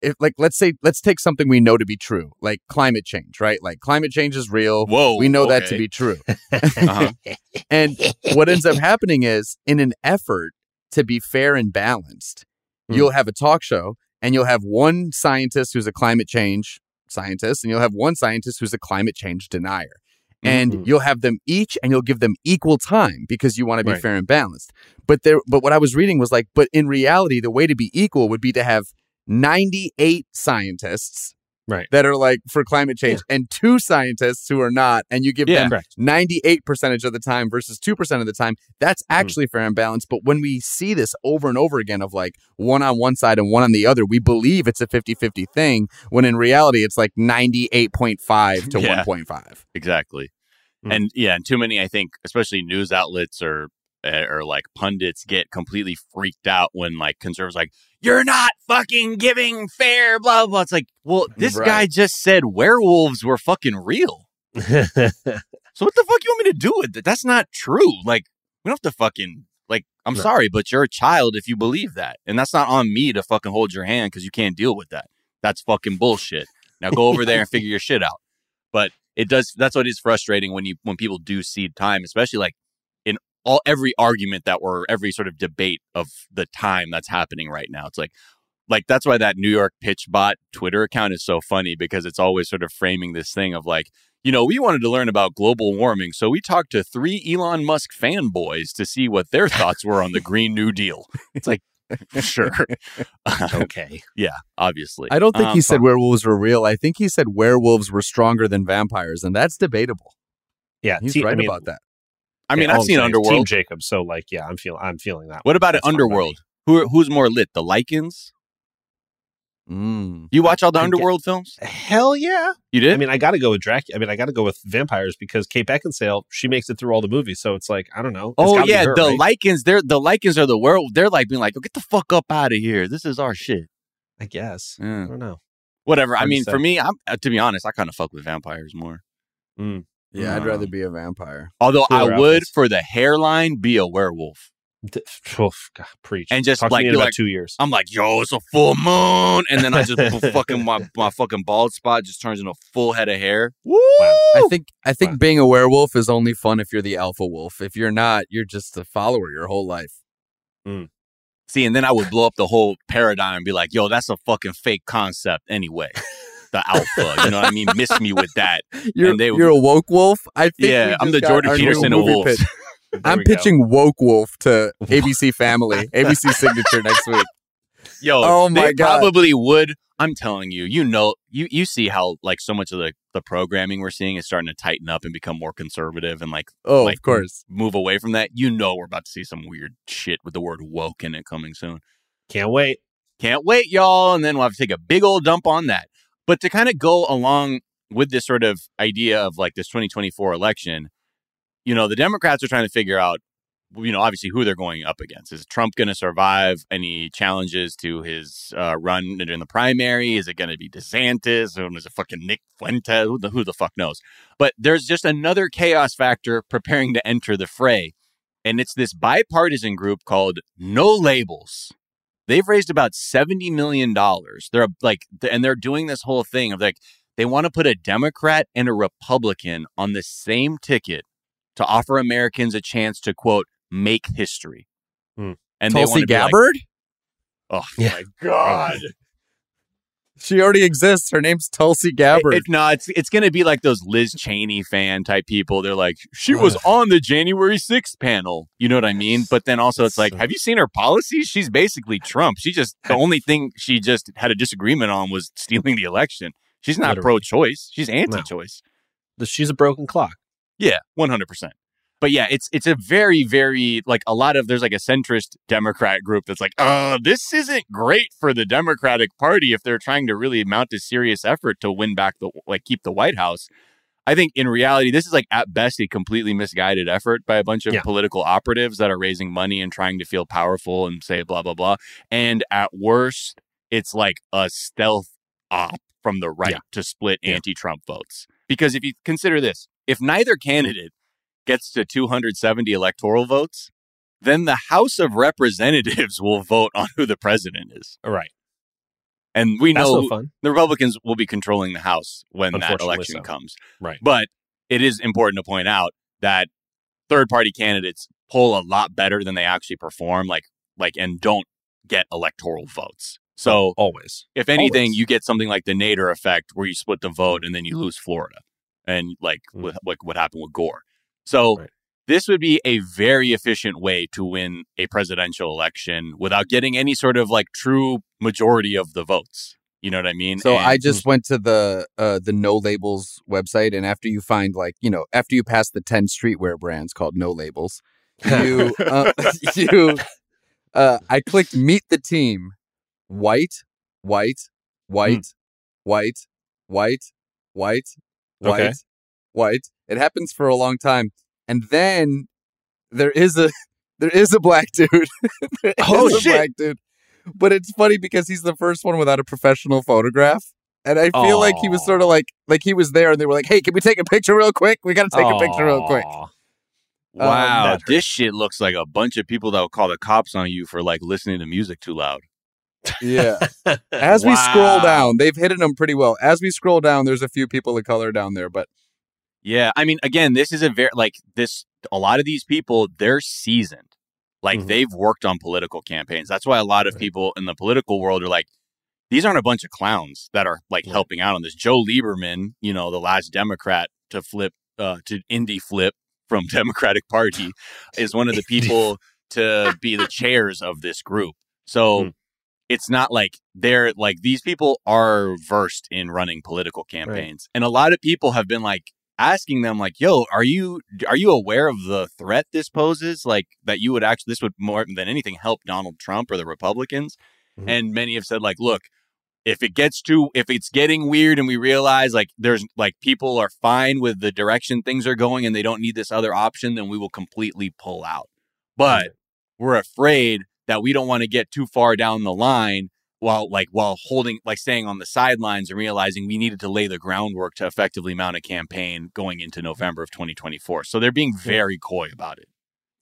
if like let's say let's take something we know to be true, like climate change, right? Like climate change is real. Whoa. we know that to be true. Uh-huh. And what ends up happening is, in an effort to be fair and balanced, Hmm. you'll have a talk show and you'll have one scientist who's a climate change scientist, and you'll have one scientist who's a climate change denier. And Mhm. you'll have them each and you'll give them equal time because you want to be Right. fair and balanced. But there but what I was reading was like, but in reality, the way to be equal would be to have 98 scientists Right. that are like for climate change and two scientists who are not, and you give Yeah. them Correct. 98 percentage of the time versus 2% of the time that's actually fair and balanced but when we see this over and over again of like one on one side and one on the other we believe it's a 50-50 thing when in reality it's like 98.5 to Yeah. 1.5 Exactly. Mm. And yeah, and too many, I think, especially news outlets or Eh, or like pundits get completely freaked out when like conservatives are like you're not fucking giving fair blah blah. It's like, well, this Right. guy just said werewolves were fucking real. So what the fuck you want me to do with that That's not true. Like we don't have to fucking like. I'm No. sorry, but you're a child if you believe that, and that's not on me to fucking hold your hand because you can't deal with that. That's fucking bullshit. Now go over there and figure your shit out. But it does. That's what is frustrating when you when people do seed time, especially like all every argument that we're every sort of debate of the time that's happening right now. It's like like that's why that New York pitch bot Twitter account is so funny because it's always sort of framing this thing of like, you know, we wanted to learn about global warming, so we talked to three Elon Musk fanboys to see what their thoughts were on the Green New Deal. It's like, sure, okay. yeah, obviously. i don't think Um, he said werewolves were real i think he said werewolves were stronger than vampires and that's debatable Yeah. he's te- right I mean, about that I mean, yeah, I've seen saying is Team Underworld. Jacob. So like, yeah, I'm feeling. I'm feeling that. What about That's fine. Underworld? Who who's more lit, the Lycans? mm. You watch all the I get- Underworld films? Hell yeah. You did? I mean, I got to go with Dracula. I mean, I got to go with vampires because Kate Beckinsale, she makes it through all the movies. So it's like, I don't know. Oh yeah, her, the right? Lycans. They're the Lycans are the world. They're like being like, oh, get the fuck up out of here. This is our shit. I guess. I don't know. Whatever. I mean, for me, I'm uh, to be honest, I kind of fuck with vampires more. Mm. Yeah i'd rather be a vampire Although Cooler I would, outfits. for the hairline, be a werewolf. D- oof, God, preach. And just, Talk to like, me in be about like- two years. I'm like, yo, it's a full moon, and then I just fucking my my fucking bald spot just turns into a full head of hair. Woo! I think I think Wow. being a werewolf is only fun if you're the alpha wolf. If you're not, you're just a follower your whole life. Mm. See, and then I would blow up the whole paradigm and be like, yo, that's a fucking fake concept anyway. The alpha, you know what I mean? Miss me with that. You're And they- you're a woke wolf. I think yeah, I'm the Jordan Peterson of movie wolves. pitch. I'm we go. pitching woke wolf to ABC Family, ABC Signature next week. Yo, Oh my they God. probably would. I'm telling you, you know, you you see how like so much of the the programming we're seeing is starting to tighten up and become more conservative and like Oh, Like- of course. move away from that. You know, we're about to see some weird shit with the word woke in it coming soon. Can't wait. Can't wait, y'all. And then we'll have to take a big old dump on that. But to kind of go along with this sort of idea of like this 2024 election, you know, the Democrats are trying to figure out, you know, obviously who they're going up against. Is Trump going to survive any challenges to his uh, run during the primary? Is it going to be DeSantis? Or is it fucking Nick Fuentes? Who the, who the fuck knows? But there's just another chaos factor preparing to enter the fray. And it's this bipartisan group called No Labels they've raised about 70 million dollars they're like and they're doing this whole thing of like they want to put a democrat and a republican on the same ticket to offer americans a chance to quote make history Hmm. and they Tulsi to be like, Gabbard? oh Yeah. my god She already exists. Her name's Tulsi Gabbard. It, it- no, it's it's gonna be like those Liz Cheney fan type people. They're like, she was on the January 6th panel. You know what I mean? But then also, it's like, have you seen her policies? She's basically Trump. She just the only thing she just had a disagreement on was stealing the election. She's not Literally. pro-choice. She's anti-choice. The- She's a broken clock. Yeah, one hundred percent. But yeah, it's it's a very very like a lot of there's like a centrist Democrat group that's like, uh, this isn't great for the Democratic Party if they're trying to really mount a serious effort to win back the like keep the White House. I think in reality, this is like at best a completely misguided effort by a bunch of Yeah. political operatives that are raising money and trying to feel powerful and say blah blah blah. And at worst, it's like a stealth op from the right Yeah. to split Yeah. anti-Trump votes. Because if you consider this, if neither candidate gets to 270 electoral votes, then the House of Representatives will vote on who the president is. All right. And we That's know no the Republicans will be controlling the House when that election so. comes. Right. But it is important to point out that third party candidates poll a lot better than they actually perform, like like and don't get electoral votes. So always. if anything, Always. you get something like the Nader effect where you split the vote and then you lose Florida. And like Mm. with, like what happened with Gore. So Right. this would be a very efficient way to win a presidential election without getting any sort of like true majority of the votes. You know what I mean? So And- I just went to the uh, the No Labels website, and after you find like you know after you pass the ten streetwear brands called No Labels, you uh, you uh, I clicked Meet the Team, white, white, white, white, white, white, white, Okay. White. It happens for a long time, and then there is a there is a black dude. Oh, shit. black dude. But it's funny because he's the first one without a professional photograph. And I feel like he was sort of like like he was there and they were like, "Hey, can we take a picture real quick? We got to take a picture real quick." Um, wow, that hurt. this shit looks like a bunch of people that will call the cops on you for like listening to music too loud. Yeah. As we scroll down, they've hidden them pretty well. As we scroll down, there's a few people of color down there, but Yeah, I mean, again, this is a very like this. A lot of these people, they're seasoned, like Mhm. they've worked on political campaigns. That's why a lot of Right. people in the political world are like, these aren't a bunch of clowns that are like Right. helping out on this. Joe Lieberman, you know, the last Democrat to flip uh, to indie flip from Democratic Party, is one of the people to be the chairs of this group. So. Hmm. It's not like they're like these people are versed in running political campaigns. And a lot of people have been like, asking them like yo are you are you aware of the threat this poses? Like that you would actually this would more than anything help donald trump or the republicans? Mhm. and many have said like look if it gets too if it's getting weird and we realize like there's like people are fine with the direction things are going and they don't need this other option then we will completely pull out. But we're afraid that we don't want to get too far down the line while like while holding like staying on the sidelines and realizing we needed to lay the groundwork to effectively mount a campaign going into November of 2024. So they're being very coy about it.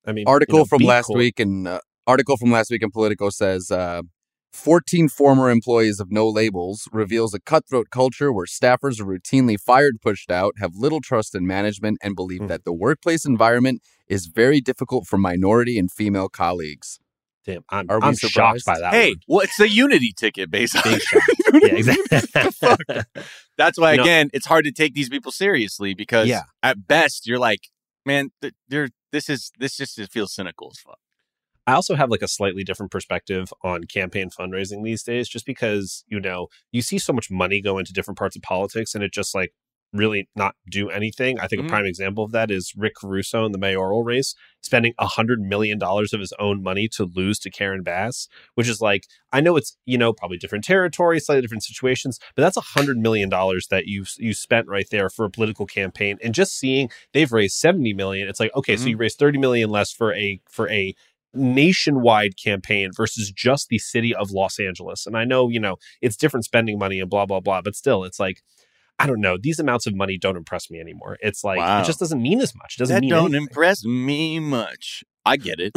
I mean, article you know, from last cool. week and uh, article from last week in Politico says uh, 14 former employees of No Labels reveals a cutthroat culture where staffers are routinely fired, pushed out, have little trust in management, and believe Hmm. that the workplace environment is very difficult for minority and female colleagues. Damn, I'm, Are we I'm surprised? shocked by that. hey, one. well, it's a unity ticket, basically. Big shock. yeah, exactly. That's why, You know- again, it's hard to take these people seriously because Yeah. at best you're like, man, th- they're, this is this just feels cynical as fuck. I also have like a slightly different perspective on campaign fundraising these days, just because, you know, you see so much money go into different parts of politics and it just like really not do anything. I think Mhm. a prime example of that is Rick Caruso in the mayoral race, spending a hundred million dollars of his own money to lose to Karen Bass, which is like, I know it's, you know, probably different territory, slightly different situations, but that's a hundred million dollars that you you spent right there for a political campaign. And just seeing they've raised 70 million, it's like, okay, so Mhm. you raised 30 million less for a for a nationwide campaign versus just the city of Los Angeles. And I know, you know, it's different spending money and blah, blah, blah, but still, it's like, I don't know. These amounts of money don't impress me anymore. It's like, Wow. it just doesn't mean as much. It doesn't That mean don't anything. impress me much. I get it.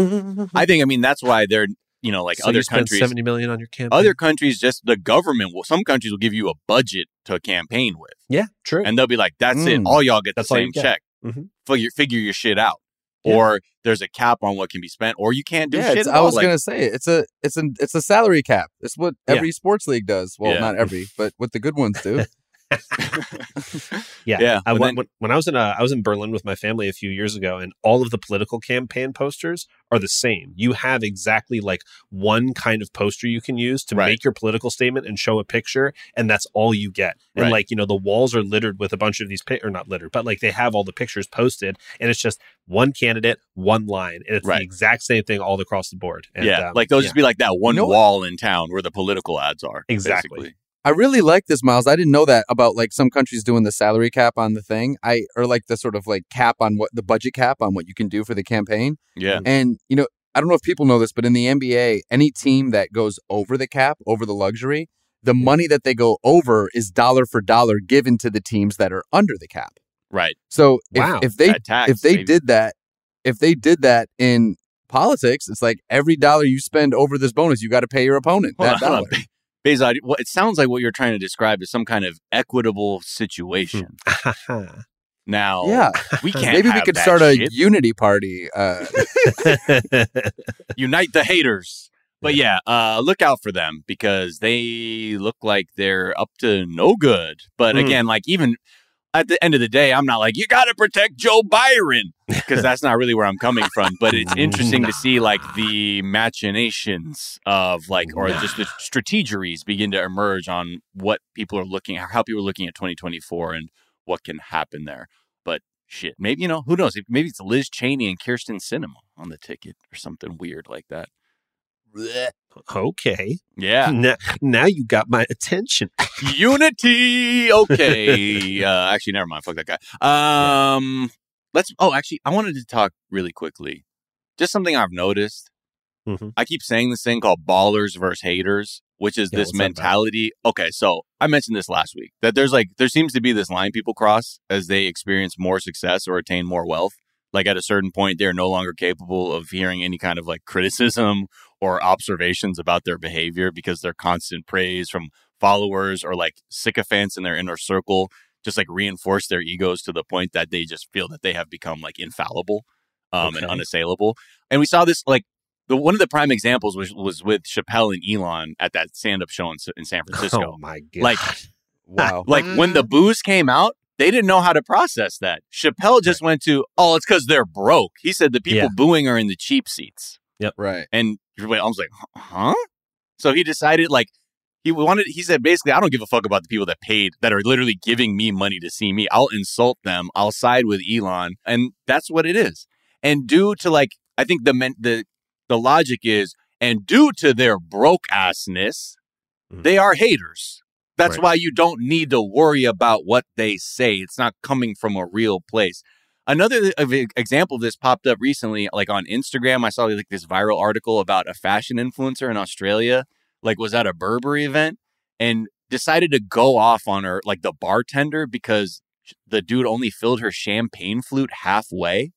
I think, I mean, that's why they're, you know, like so other countries. 70 million on your campaign? Other countries, just the government will. Some countries will give you a budget to campaign with, yeah, true. and they'll be like, "That's it. Mm. All y'all get That's the same get. check. Mhm. Figure figure your shit out." Yeah. or there's a cap on what can be spent, or you can't do yeah, shit. I was Like, gonna say it's a it's an it's a salary cap. It's what Yeah. every sports league does. Well, Yeah. not every, but what the good ones do. Yeah, Yeah, I, but when, then- when I was in uh, I was in Berlin with my family a few years ago, and all of the political campaign posters are the same. You have exactly like one kind of poster you can use to Right. make your political statement and show a picture, and that's all you get. And Right. like you know, the walls are littered with a bunch of these, pi- or not littered, but like they have all the pictures posted, and it's just one candidate, one line, and it's Right. the exact same thing all across the board. And, yeah, um, like they'll yeah. just be like that one know what? wall in town where the political ads are. Exactly. basically. I really like this, Miles. I didn't know that about like some countries doing the salary cap on the thing. I or like the sort of like cap on what the budget cap on what you can do for the campaign. Yeah, And you know, I don't know if people know this, but in the NBA, any team that goes over the cap, over the luxury, the money that they go over is dollar for dollar given to the teams that are under the cap. right. So if, Wow. if they tax, if they maybe. did that, if they did that in politics, it's like every dollar you spend over this bonus, you got to pay your opponent that on, dollar. On. Behzad, what it sounds like what you're trying to describe is some kind of equitable situation. Now, Yeah, we can't. maybe we could that start a shit. unity party. Uh, unite the haters. But yeah, uh, look out for them because they look like they're up to no good. But Mm. again, like even at the end of the day, I'm not like you got to protect Joe Biden because that's not really where I'm coming from. But it's interesting to see like the machinations of like, or just the strategeries begin to emerge on what people are looking, how people are looking at 2024 and what can happen there. But shit, maybe you know who knows? Maybe it's Liz Cheney and Kyrsten Sinema on the ticket or something weird like that. Okay, Yeah. now, now you got my attention. Unity. Okay. uh, actually, never mind. Fuck that guy. Um, let's. Oh, actually, I wanted to talk really quickly. Just something I've noticed. Mhm. I keep saying this thing called ballers versus haters, which is Yeah, this what's that about? mentality. Okay, so I mentioned this last week that there's like there seems to be this line people cross as they experience more success or attain more wealth. Like at a certain point, they're no longer capable of hearing any kind of like criticism or observations about their behavior because their constant praise from followers or like sycophants in their inner circle just like reinforce their egos to the point that they just feel that they have become like infallible um, and unassailable. And we saw this like the one of the prime examples was was with Chappelle and Elon at that stand up show in, in San Francisco. Oh my god! Like wow. like when the booze came out, they didn't know how to process that. Chappelle just went to, oh, it's because they're broke. He said the people Yeah. booing are in the cheap seats. Yep. Right. And everybody, I was like, huh? So he decided, like, he wanted, he said, basically, I don't give a fuck about the people that paid, that are literally giving me money to see me. I'll insult them. I'll side with Elon. And that's what it is. And due to, like, I think the, men, the, the logic is, and due to their broke assness, Mhm. they are haters. That's Right. why you don't need to worry about what they say. It's not coming from a real place. Another example of this popped up recently, like on Instagram. I saw like this viral article about a fashion influencer in Australia, like was at a Burberry event and decided to go off on her, like the bartender, because the dude only filled her champagne flute halfway.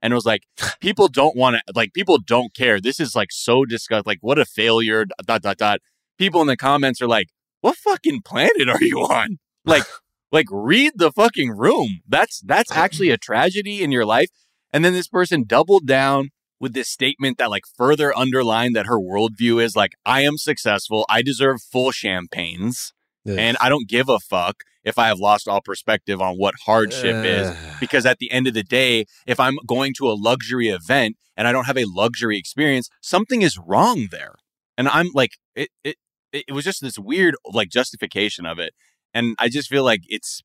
And it was like, people don't want to, like, people don't care. This is like so disgusting. Like, what a failure. Dot, dot, dot. People in the comments are like, what fucking planet are you on? Like, like read the fucking room. That's that's actually a tragedy in your life. And then this person doubled down with this statement that like further underlined that her worldview is like, I am successful. I deserve full champagnes, and I don't give a fuck if I have lost all perspective on what hardship is. Because at the end of the day, if I'm going to a luxury event and I don't have a luxury experience, something is wrong there. And I'm like, it, it, it was just this weird like justification of it. And I just feel like it's,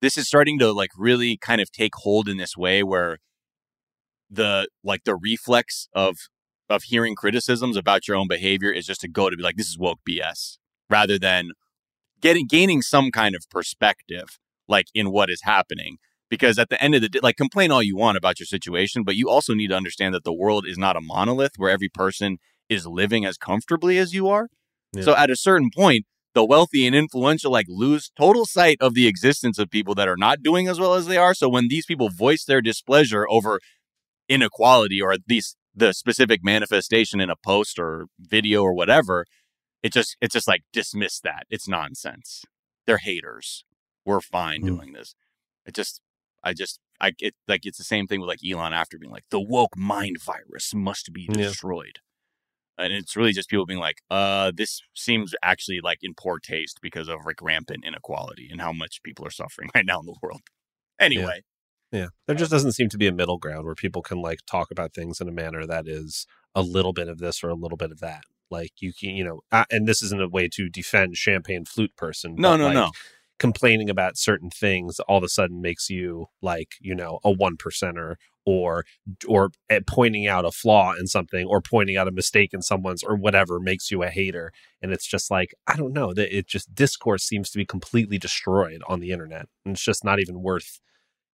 this is starting to like really kind of take hold in this way where the, like the reflex of, of hearing criticisms about your own behavior is just to go to be like, this is woke BS rather than getting, gaining some kind of perspective like in what is happening because at the end of the day like complain all you want about your situation but you also need to understand that the world is not a monolith where every person is living as comfortably as you are Yeah. so at a certain point the wealthy and influential like lose total sight of the existence of people that are not doing as well as they are. So when these people voice their displeasure over inequality or at least the specific manifestation in a post or video or whatever it just it's just like dismiss that. It's nonsense. They're haters. We're fine Hmm. doing this. It just i just I get like it's the same thing with like Elon after being like the woke mind virus must be destroyed. And it's really just people being like, uh, this seems actually like in poor taste because of like rampant inequality and how much people are suffering right now in the world. Anyway, Yeah. There just doesn't seem to be a middle ground where people can like talk about things in a manner that is a little bit of this or a little bit of that. Like you can, you know, uh, and this isn't a way to defend champagne flute person. no, but, no, like, no. Complaining about certain things all of a sudden makes you like, you know, a one percenter or or uh, pointing out a flaw in something or pointing out a mistake in someone's or whatever makes you a hater. And it's just like, I don't know, that it just discourse seems to be completely destroyed on the internet. And it's just not even worth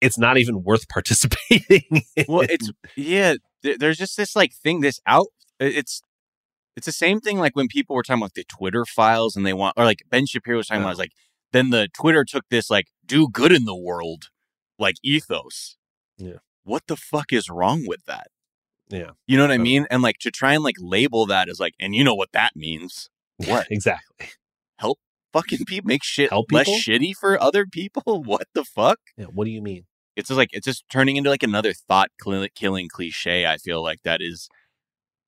it's not even worth participating. in. well it's yeah th- there's just this like thing this out it's it's the same thing like when people were talking about the twitter files and they want or like ben shapiro was talking Yeah. about is like then the twitter took this like do good in the world like ethos Yeah. What the fuck is wrong with that yeah, you know what i mean and like to try and like label that as like and you know what that means What? exactly. Help fucking people make shit Help less people? shitty for other people what the fuck Yeah, what do you mean? it's just like it's just turning into like another thought killing cliche i feel like that is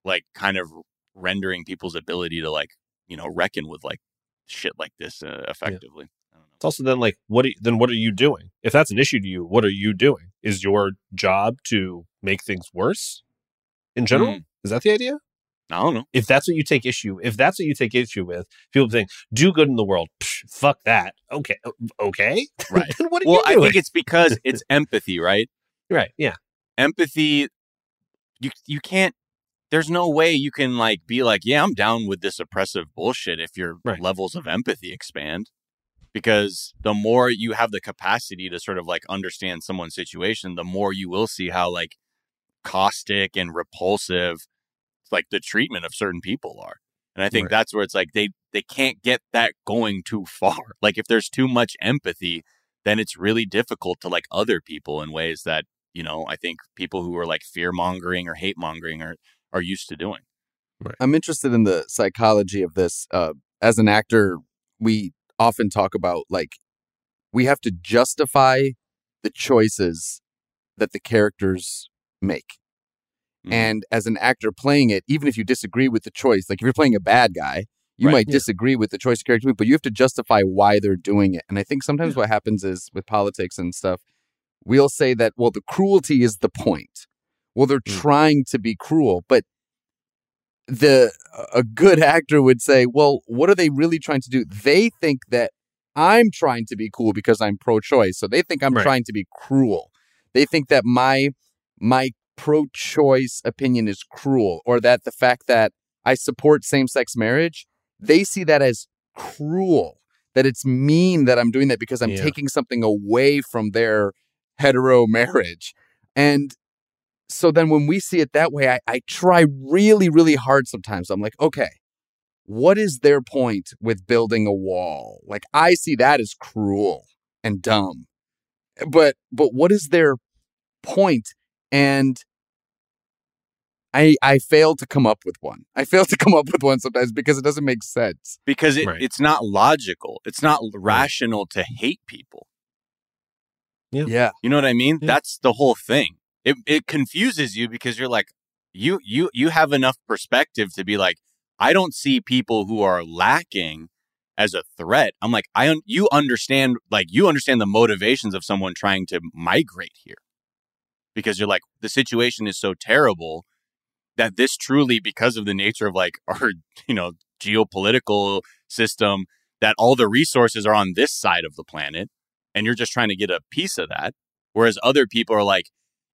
like kind of rendering people's ability to like you know reckon with like shit like this uh, effectively I don't know. It's also then like, what? Are, then what are you doing? If that's an issue to you, what are you doing? Is your job to make things worse in general? Mm. Is that the idea? i don't know If that's what you take issue, if that's what you take issue with, people saying do good in the world, psh, fuck that. Okay, okay, Right. then what are well i think it's because it's empathy right right. Yeah, empathy you you can't there's no way you can like be like yeah i'm down with this oppressive bullshit if your Right. levels of empathy expand because the more you have the capacity to sort of like understand someone's situation the more you will see how like caustic and repulsive like the treatment of certain people are and i think Right. that's where it's like they they can't get that going too far like if there's too much empathy then it's really difficult to like other people in ways that you know i think people who are like fear mongering or hate mongering are are used to doing Right. I'm interested in the psychology of this. Uh, as an actor, we often talk about like we have to justify the choices that the characters make. Mhm. And as an actor playing it, even if you disagree with the choice, like if you're playing a bad guy, you Right. might Yeah. disagree with the choice of character, but you have to justify why they're doing it. And I think sometimes what happens is with politics and stuff, we'll say that, well, the cruelty is the point. Well, they're Mm. trying to be cruel, but the a good actor would say, well, what are they really trying to do? They think that I'm trying to be cool because I'm pro-choice, so they think I'm Right. trying to be cruel. They think that my my pro-choice opinion is cruel, or that the fact that I support same-sex marriage, they see that as cruel. That it's mean that I'm doing that because I'm Yeah. taking something away from their hetero marriage. And so then when we see it that way, I, I try really, really hard sometimes. I'm like, okay, what is their point with building a wall? Like I see that as cruel and dumb. Eh, but but what is their point? And I I fail to come up with one. I fail to come up with one sometimes because it doesn't make sense. because it, Right. it's not logical it's not rational to hate people Yeah. Yeah. you know what i mean Yeah. that's the whole thing it, it confuses you because you're like you you you have enough perspective to be like i don't see people who are lacking as a threat. I'm like i un- you understand like you understand the motivations of someone trying to migrate here. Because you're like the situation is so terrible that this truly because of the nature of like our you know geopolitical system that all the resources are on this side of the planet and you're just trying to get a piece of that. Whereas other people are like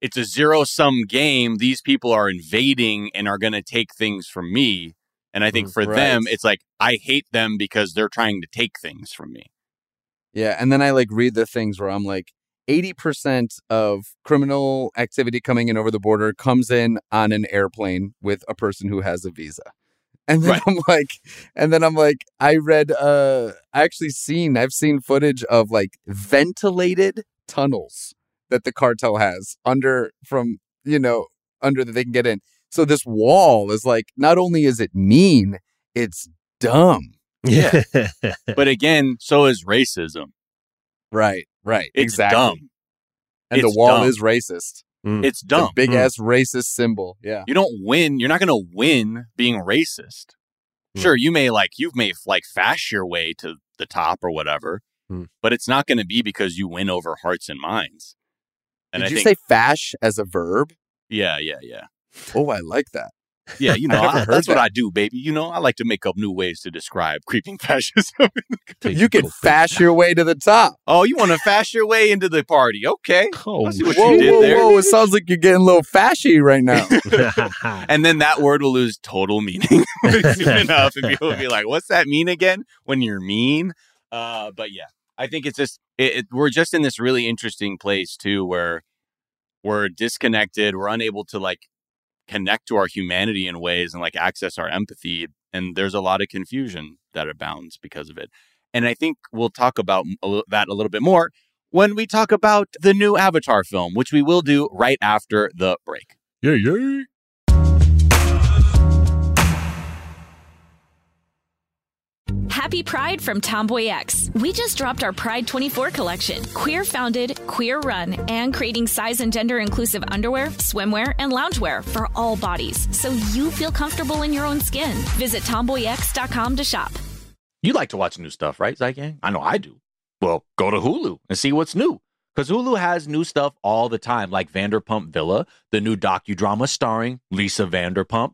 it's a zero sum game these people are invading and are going to take things from me and i think Mm, for right. them it's like i hate them because they're trying to take things from me Yeah, and then I like read the things where I'm like, 80% of criminal activity coming in over the border comes in on an airplane with a person who has a visa. And then Right. I'm like, and then I'm like, I read, uh, I actually seen, I've seen footage of like ventilated tunnels that the cartel has under from, you know, under that they can get in. So this wall is like, not only is it mean, it's dumb. yeah. but again so is racism Right, right. it's exactly. dumb And the wall dumb. is racist. It's dumb. big Mm. ass racist symbol. Yeah. You don't win. You're not going to win being racist. Hmm. Sure, you may like you may like fast your way to the top or whatever, Hmm. but it's not going to be because you win over hearts and minds. And Did I you think, say fash as a verb? yeah, yeah, yeah, Oh, I like that. yeah. You know, I haven't I- heard that's what. I do, baby. You know, I like to make up new ways to describe creeping fascism. You can fash your way to the top. oh, you want to fash your way into the party? Okay. Oh, I see what Whoa, you did whoa, there. whoa. It sounds like you're getting a little fashy right now. and then that word will lose total meaning soon enough, and people will be like, "What's that mean again?" When you're mean. Uh, but yeah, I think it's just it, it, we're just in this really interesting place too, where we're disconnected, we're unable to like connect to our humanity in ways and like access our empathy, and there's a lot of confusion that abounds because of it. And I think we'll talk about that a little bit more when we talk about the new Avatar film, which we will do right after the break. yeah, yeah. Happy Pride from Tomboy X. We just dropped our Pride 24 collection. Queer founded, queer run, and creating size and gender inclusive underwear, swimwear, and loungewear for all bodies so you feel comfortable in your own skin. Visit tomboyx.com to shop. You like to watch new stuff, right, Zeitgang? I know I do. Well, go to Hulu and see what's new. Because Hulu has new stuff all the time, like Vanderpump Villa, the new docudrama starring Lisa Vanderpump.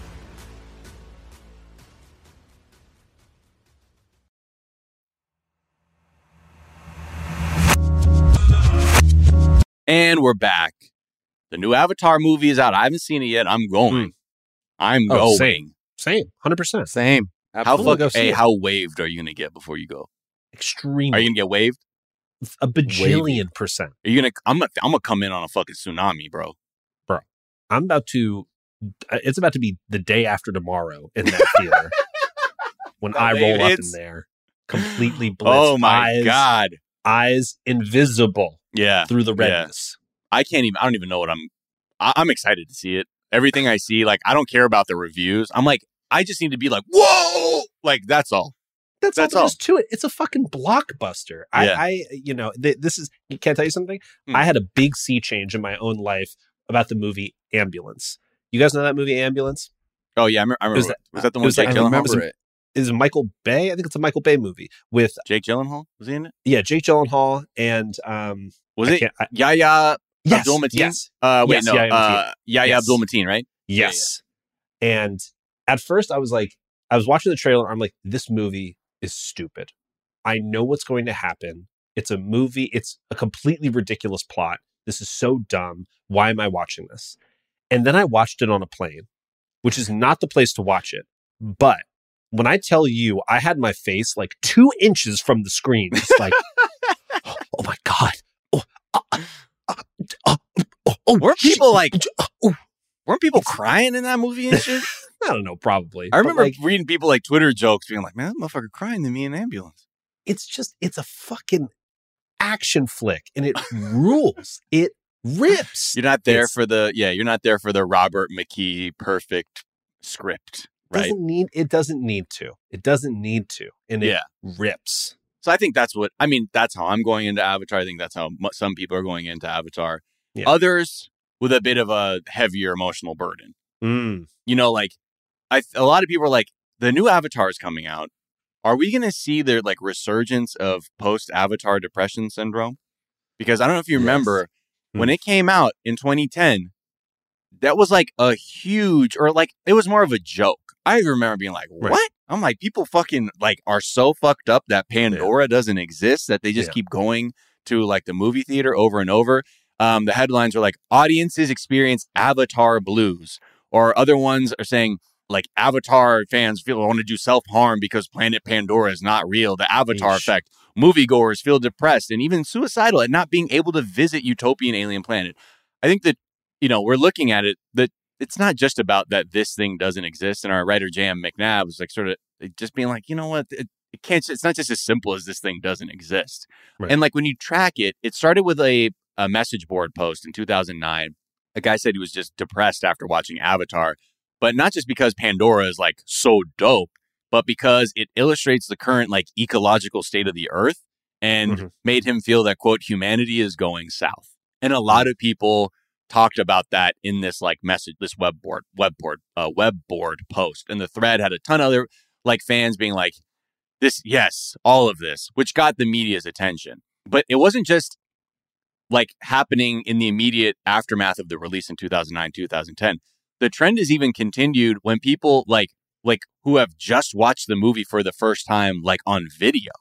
And we're back. The new Avatar movie is out. I haven't seen it yet. I'm going. I'm Oh, going. same. Same, hundred percent. Same. How Absolutely. go fuck, hey, how waved are you gonna get before you go? Extreme. Are you gonna get waved? a bajillion percent? Are you gonna? I'm gonna. I'm gonna come in on a fucking tsunami, bro. Bro, I'm about to. uh, It's about to be the day after tomorrow in that theater when I roll up in there, completely blitzed. oh my eyes, god. Eyes invisible Yeah. through the Yeah. redness. I can't even. I don't even know what I'm. I, I'm excited to see it. Everything I see, like I don't care about the reviews. I'm like, I just need to be like, whoa, like that's all. That's, That's all there is to it. It's a fucking blockbuster. I, Yeah. I, you know, th- this is. Can I tell you something? Hmm. I had a big sea change in my own life about the movie Ambulance. You guys know that movie Ambulance? Oh yeah, I remember. I remember was was, that- that the one was like- Jake I remember it. Is Michael Bay? I think it's a Michael Bay movie with Jake Gyllenhaal was he in it? yeah Jake Gyllenhaal and um. Was I it I- Yahya yes, Abdul Mateen? yes, Uh, wait, Yes, no, Mateen. uh, Yahya Yes. Abdul Mateen, right? Yeah, Yes. And at first I was like, I was watching the trailer. I'm like, this movie is stupid. I know what's going to happen. It's a movie. It's a completely ridiculous plot. This is so dumb. Why am I watching this? And then I watched it on a plane, which is not the place to watch it. But when I tell you, I had my face like two inches from the screen, It's like, oh my God. Oh, uh, uh, uh, oh, oh, weren't people like oh. weren't people crying in that movie and shit? I don't know, probably. I remember like, reading people like Twitter jokes being like, "Man, that motherfucker crying to me in ambulance." it's just it's a fucking action flick, and it rules. It rips. You're not there It's- for the yeah. You're not there for the Robert McKee perfect script, right? Doesn't need. It doesn't need to. It doesn't need to, and it Yeah. rips. So I think that's what I mean. That's how I'm going into Avatar. I think that's how mu- some people are going into Avatar. Yeah. Others with a bit of a heavier emotional burden. Mm. You know, like I a lot of people are like, the new Avatar is coming out. Are we going to see their like resurgence of post Avatar depression syndrome? Because I don't know if you Yes. remember Hmm. when it came out in 2010, that was like a huge, or like it was more of a joke. I remember being like, Right. what? I'm like, people fucking like are so fucked up that Pandora doesn't exist that they just Yeah. keep going to like the movie theater over and over. Um, the headlines are like, audiences experience Avatar blues, or other ones are saying, like Avatar fans feel want to do self harm because Planet Pandora is not real. The Avatar effect. Moviegoers feel depressed and even suicidal at not being able to visit utopian alien planet. I think that you know we're looking at it that it's not just about that this thing doesn't exist. And our writer JM McNab was like sort of just being like, you know what, it, it can't. It's not just as simple as this thing doesn't exist. Right. And like when you track it, it started with a a message board post in 2009. A guy said he was just depressed after watching Avatar, but not just because Pandora is like so dope, but because it illustrates the current like ecological state of the earth and Mhm. made him feel that quote humanity is going south. And a lot of people talked about that in this like message this web board web board uh, web board post and the thread had a ton of other like fans being like this yes all of this which got the media's attention. But it wasn't just like happening in the immediate aftermath of the release in 2009 2010 the trend has even continued when people like like who have just watched the movie for the first time like on video.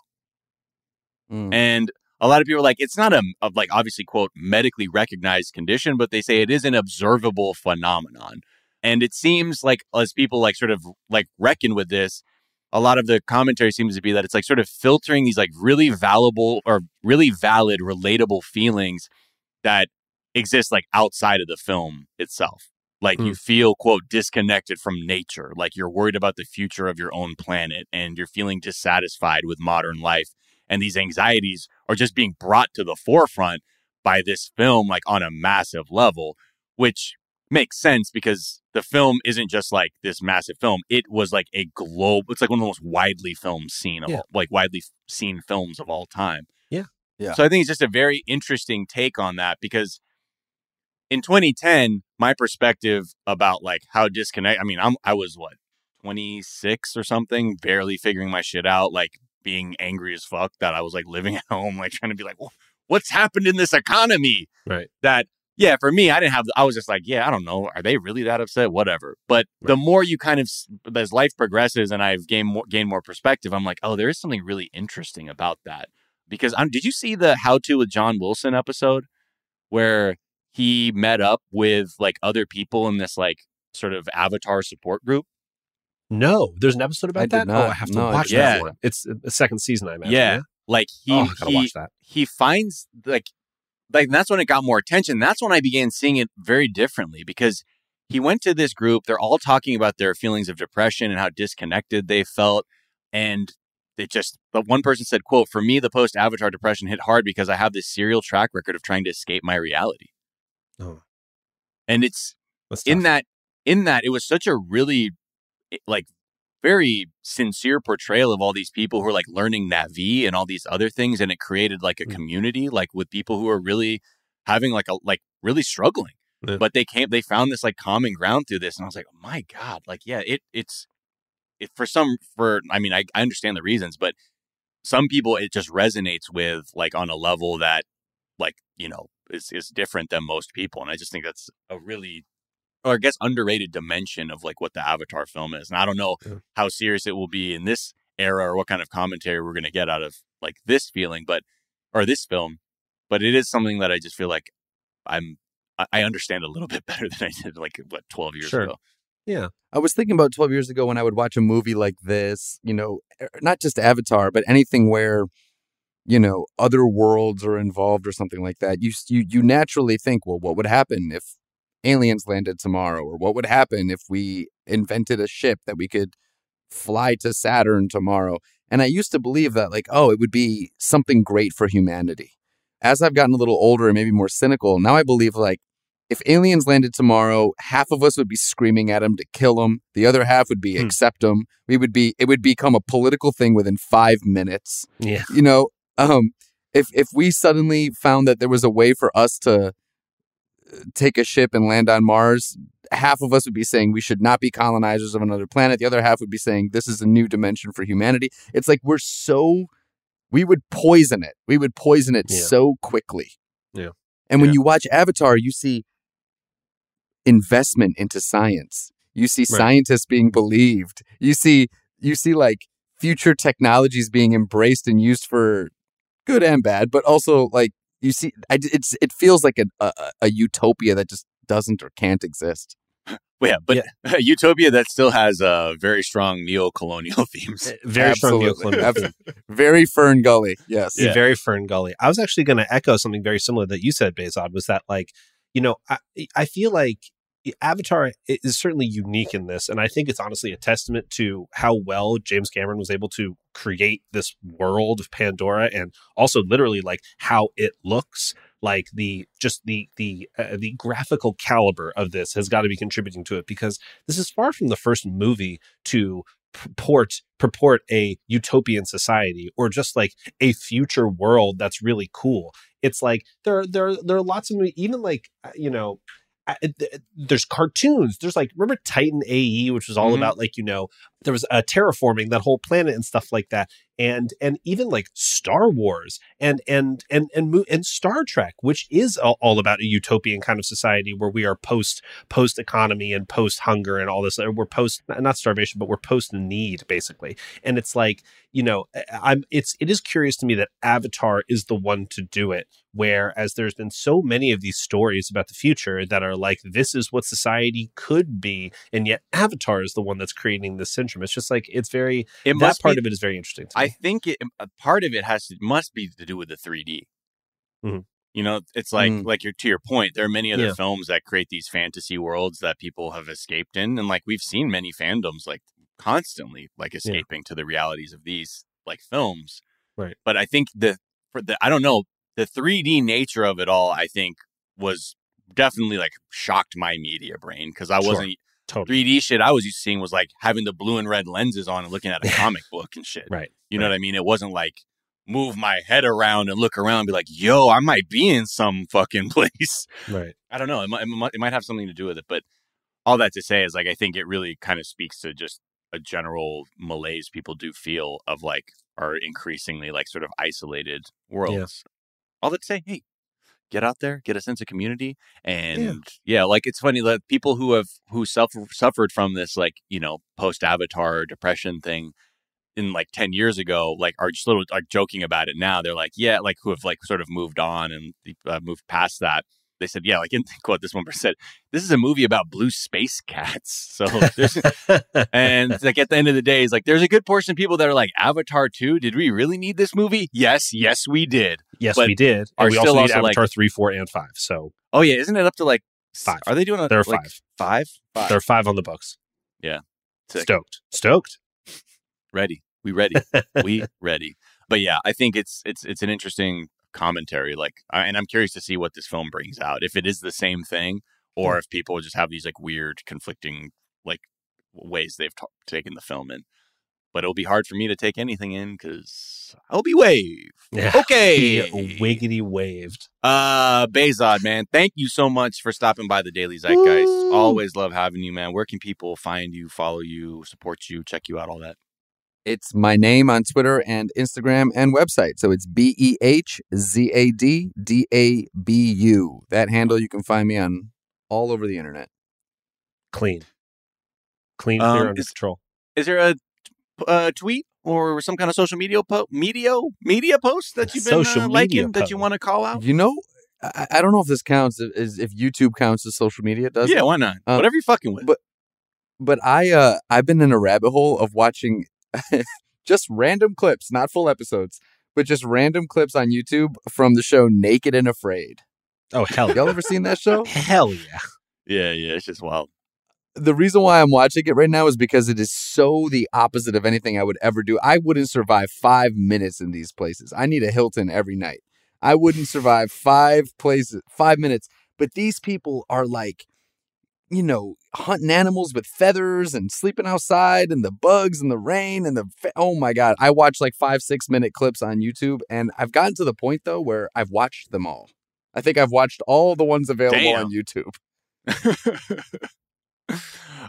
Mm. and a lot of people are like it's not a, a like obviously quote medically recognized condition but they say it is an observable phenomenon. And it seems like as people like sort of like reckon with this a lot of the commentary seems to be that it's like sort of filtering these like really valuable or really valid relatable feelings that exist like outside of the film itself. Like you hmm. feel quote disconnected from nature like you're worried about the future of your own planet and you're feeling dissatisfied with modern life and these anxieties are just being brought to the forefront by this film like on a massive level which makes sense because the film isn't just like this massive film it was like a globe it's like one of the most widely filmed seen of Yeah. all, like widely seen films of all time Yeah. Yeah. so i think it's just a very interesting take on that because in 2010 my perspective about like how disconnect i mean i'm i was what 26 or something barely figuring my shit out like being angry as fuck that i was like living at home like trying to be like "Wha- what's happened in this economy? Right. that yeah for me i didn't have i was just like yeah i don't know. Are they really that upset? Whatever. But the more you kind of as life progresses and i've gained more gained more perspective i'm like oh there is something really interesting about that. Because um, did you see the how to with john wilson episode where he met up with like other people in this like sort of avatar support group No, there's an episode about I that. Oh, I have to No, watch did that one. It's the second season, I imagine. yeah like he oh, gotta he, watch that. he finds like like that's when it got more attention. That's when I began seeing it very differently because he went to this group. They're all talking about their feelings of depression and how disconnected they felt, and it just. But one person said, "quote For me, the post Avatar depression hit hard because I have this serial track record of trying to escape my reality." Oh. And it's in that in that it was such a really like very sincere portrayal of all these people who are like learning Navi and all these other things, and it created like a Mm. community, like with people who are really having like a like really struggling. Yeah. But they came, they found this like common ground through this, and I was like, oh my god, like yeah, it it's it for some for I mean I I understand the reasons, but some people it just resonates with like on a level that like you know is is different than most people, and I just think that's a really or I guess underrated dimension of like what the Avatar film is. And I don't know Yeah. how serious it will be in this era or what kind of commentary we're going to get out of like this feeling, but or this film. But it is something that I just feel like I'm I- understand a little bit better than I did like what twelve years Sure. ago. Yeah. I was thinking about 12 years ago when I would watch a movie like this, you know, er, not just Avatar, but anything where, you know other worlds are involved or something like that, you you you naturally think, well, what would happen if aliens landed tomorrow, or what would happen if we invented a ship that we could fly to Saturn tomorrow? And I used to believe that, like, oh, it would be something great for humanity. As I've gotten a little older and maybe more cynical, now I believe, like, if aliens landed tomorrow, half of us would be screaming at them to kill them. The other half would be Hmm. accept them. We would be, it would become a political thing within five minutes. Yeah. You know, um, if if we suddenly found that there was a way for us to take a ship and land on Mars, half of us would be saying we should not be colonizers of another planet. The other half would be saying this is a new dimension for humanity. It's like we're so we would poison it. We would poison it Yeah. so quickly. Yeah. And when Yeah. you watch Avatar, you see investment into science. You see Right. scientists being believed. You see you see like future technologies being embraced and used for good and bad, but also like you see I, it's it feels like a, a a utopia that just doesn't or can't exist. Well, yeah, but Utopia that still has uh, very strong neo-colonial themes. Very strong Absolutely. neocolonial Absolutely. Very Fern Gully. Yes. Yeah. very Fern Gully. I was actually going to echo something very similar that you said, Behzad, was that like, you know, I, I feel like Avatar is certainly unique in this. And I think it's honestly a testament to how well James Cameron was able to create this world of Pandora and also literally like how it looks like the just the the uh, the graphical caliber of this has got to be contributing to it because this is far from the first movie to purport purport a utopian society or just like a future world that's really cool it's like there are there are, there are lots of movies, even like uh, you know uh, there's cartoons there's like remember titan ae which was all Mhm. about like you know there was terraforming that whole planet and stuff like that. And and even like star wars and and and and mo- and star trek which is all, about a utopian kind of society where we are post post economy and post hunger and all this we're post not starvation but we're post need basically. And it's like you know i'm it's it is curious to me that avatar is the one to do it whereas there's been so many of these stories about the future that are like this is what society could be and yet avatar is the one that's creating this syndrome it's just like it's very It that part be, of it is very interesting to I think it, a part of it has to must be to do with the 3D. Mhm. You know, it's like Mm. like you're to your point. There are many other Yeah. films that create these fantasy worlds that people have escaped in, and like we've seen many fandoms like constantly like escaping to the realities of these like films. Right. But I think the for the I don't know the 3D nature of it all. I think was definitely like shocked my media brain because I Sure. wasn't totally 3D shit I was used to seeing was like having the blue and red lenses on and looking at a comic book and shit. right You know what I mean? It wasn't like move my head around and look around and be like, yo, I might be in some fucking place. right I don't know. It might, it might, have something to do with it. But all that to say is like, I think it really kind of speaks to just a general malaise people do feel of like our increasingly like sort of isolated worlds. All that to say, hey, get out there, get a sense of community. And yeah, like it's funny that people who have, who suffer, suffered from this, like, you know, post avatar depression thing, in like 10 years ago like are just little like joking about it now they're like yeah like who have like sort of moved on and uh, moved past that they said yeah like in quote this one person said this is a movie about blue space cats so and like at the end of the day it's like there's a good portion of people that are like avatar 2 did we really need this movie yes yes we did. Yes But we did. Are and we still also need also, like- avatar 3 4 and 5 so oh yeah isn't it up to like Five. are they doing a, there are like, five. five? Five. There are five on the books. Sick. stoked. Stoked. Ready. We ready. We ready. But yeah i think it's it's it's an interesting commentary like and i'm curious to see what this film brings out if it is the same thing or if people just have these like weird conflicting like ways they've ta taken the film in. But it'll be hard for me to take anything in because i'll be wave Yeah. okay. wiggity waved. Uh Behzad, man thank you so much for stopping by the daily zeitgeist. Woo. always love having you man. Where can people find you follow you support you check you out all that It's my name on Twitter and Instagram and website. So it's B E H Z A D D A B U. That handle you can find me on all over the internet. clean clean Um, clear under is- control is there a, a tweet or some kind of social media po- media media post that you've been Social uh, media liking that you want to call out? You know, I, I don't know if this counts if, is if YouTube counts as social media. Does yeah, it? why not? Uh, Whatever you're fucking with. but- But I uh I've been in a rabbit hole of watching just random clips, not full episodes, but just random clips on YouTube from the show Naked and Afraid. Oh hell, Y'all ever seen that show? hell yeah. Yeah, yeah, it's just wild. the reason why I'm watching it right now is because it is so the opposite of anything I would ever do. I wouldn't survive five minutes in these places. I need a Hilton every night. I wouldn't survive five places, five minutes. But these people are like, you know, hunting animals with feathers and sleeping outside and the bugs and the rain and the, fa- oh my God. I watch like five, six minute clips on YouTube and I've gotten to the point though where I've watched them all. I think I've watched all the ones available Damn. on YouTube.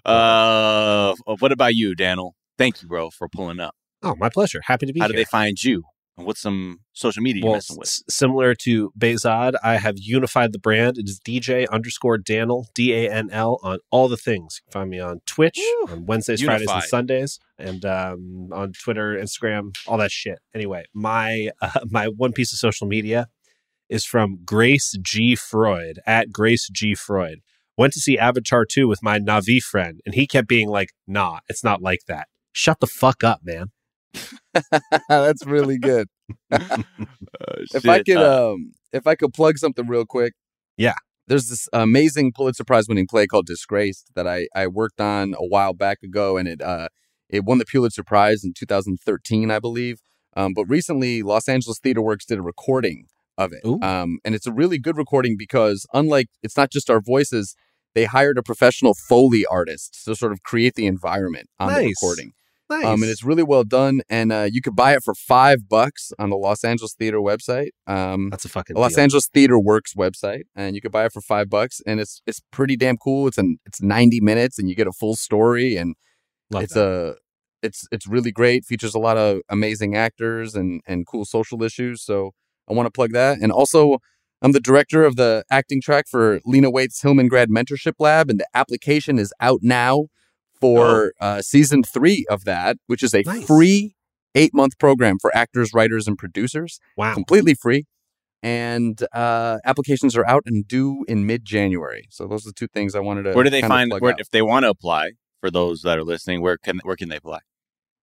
uh, what about you, Daniel? Thank you, bro, for pulling up. Oh, my pleasure. Happy to be How here. How do they find you? And what's some social media well, messing with? s- similar to Behzad, I have unified the brand. It is DJ underscore Danl, D A N L, on all the things. You can find me on Twitch Woo. on Wednesdays, Fridays, and Sundays, and um, on Twitter, Instagram, all that shit. Anyway, my uh, my one piece of social media is from Grace G Freud at Grace G Freud. Went to see Avatar 2 with my Na'vi friend, and he kept being like, nah, it's not like that. Shut the fuck up, man. That's really good. Uh, if I could uh, um if I could plug something real quick. Yeah. There's this amazing Pulitzer Prize winning play called Disgraced that I I worked on a while back ago and it uh it won the Pulitzer Prize in 2013 I believe. Um but recently Los Angeles Theater Works did a recording of it. Um and it's a really good recording because unlike it's not just our voices they hired a professional foley artist to sort of create the environment on the recording. Nice. Um, and it's really well done. And uh, you could buy it for five bucks on the Los Angeles Theater website. Um, That's a fucking Los deal. Angeles Theater Works website, and you could buy it for five bucks. And it's it's pretty damn cool. It's an it's ninety minutes, and you get a full story, and Love it's that. a it's it's really great. Features a lot of amazing actors and and cool social issues. So I want to plug that. And also, I'm the director of the acting track for Lena Waithe's Hillman Grad Mentorship Lab, and the application is out now for uh, season three of that, which is a Nice. free eight month program for actors, writers, and producers, wow. completely free. And uh, applications are out and due in mid January. So those are the two things I wanted to. where do they find where, if they want to apply? For those that are listening, where can where can they apply?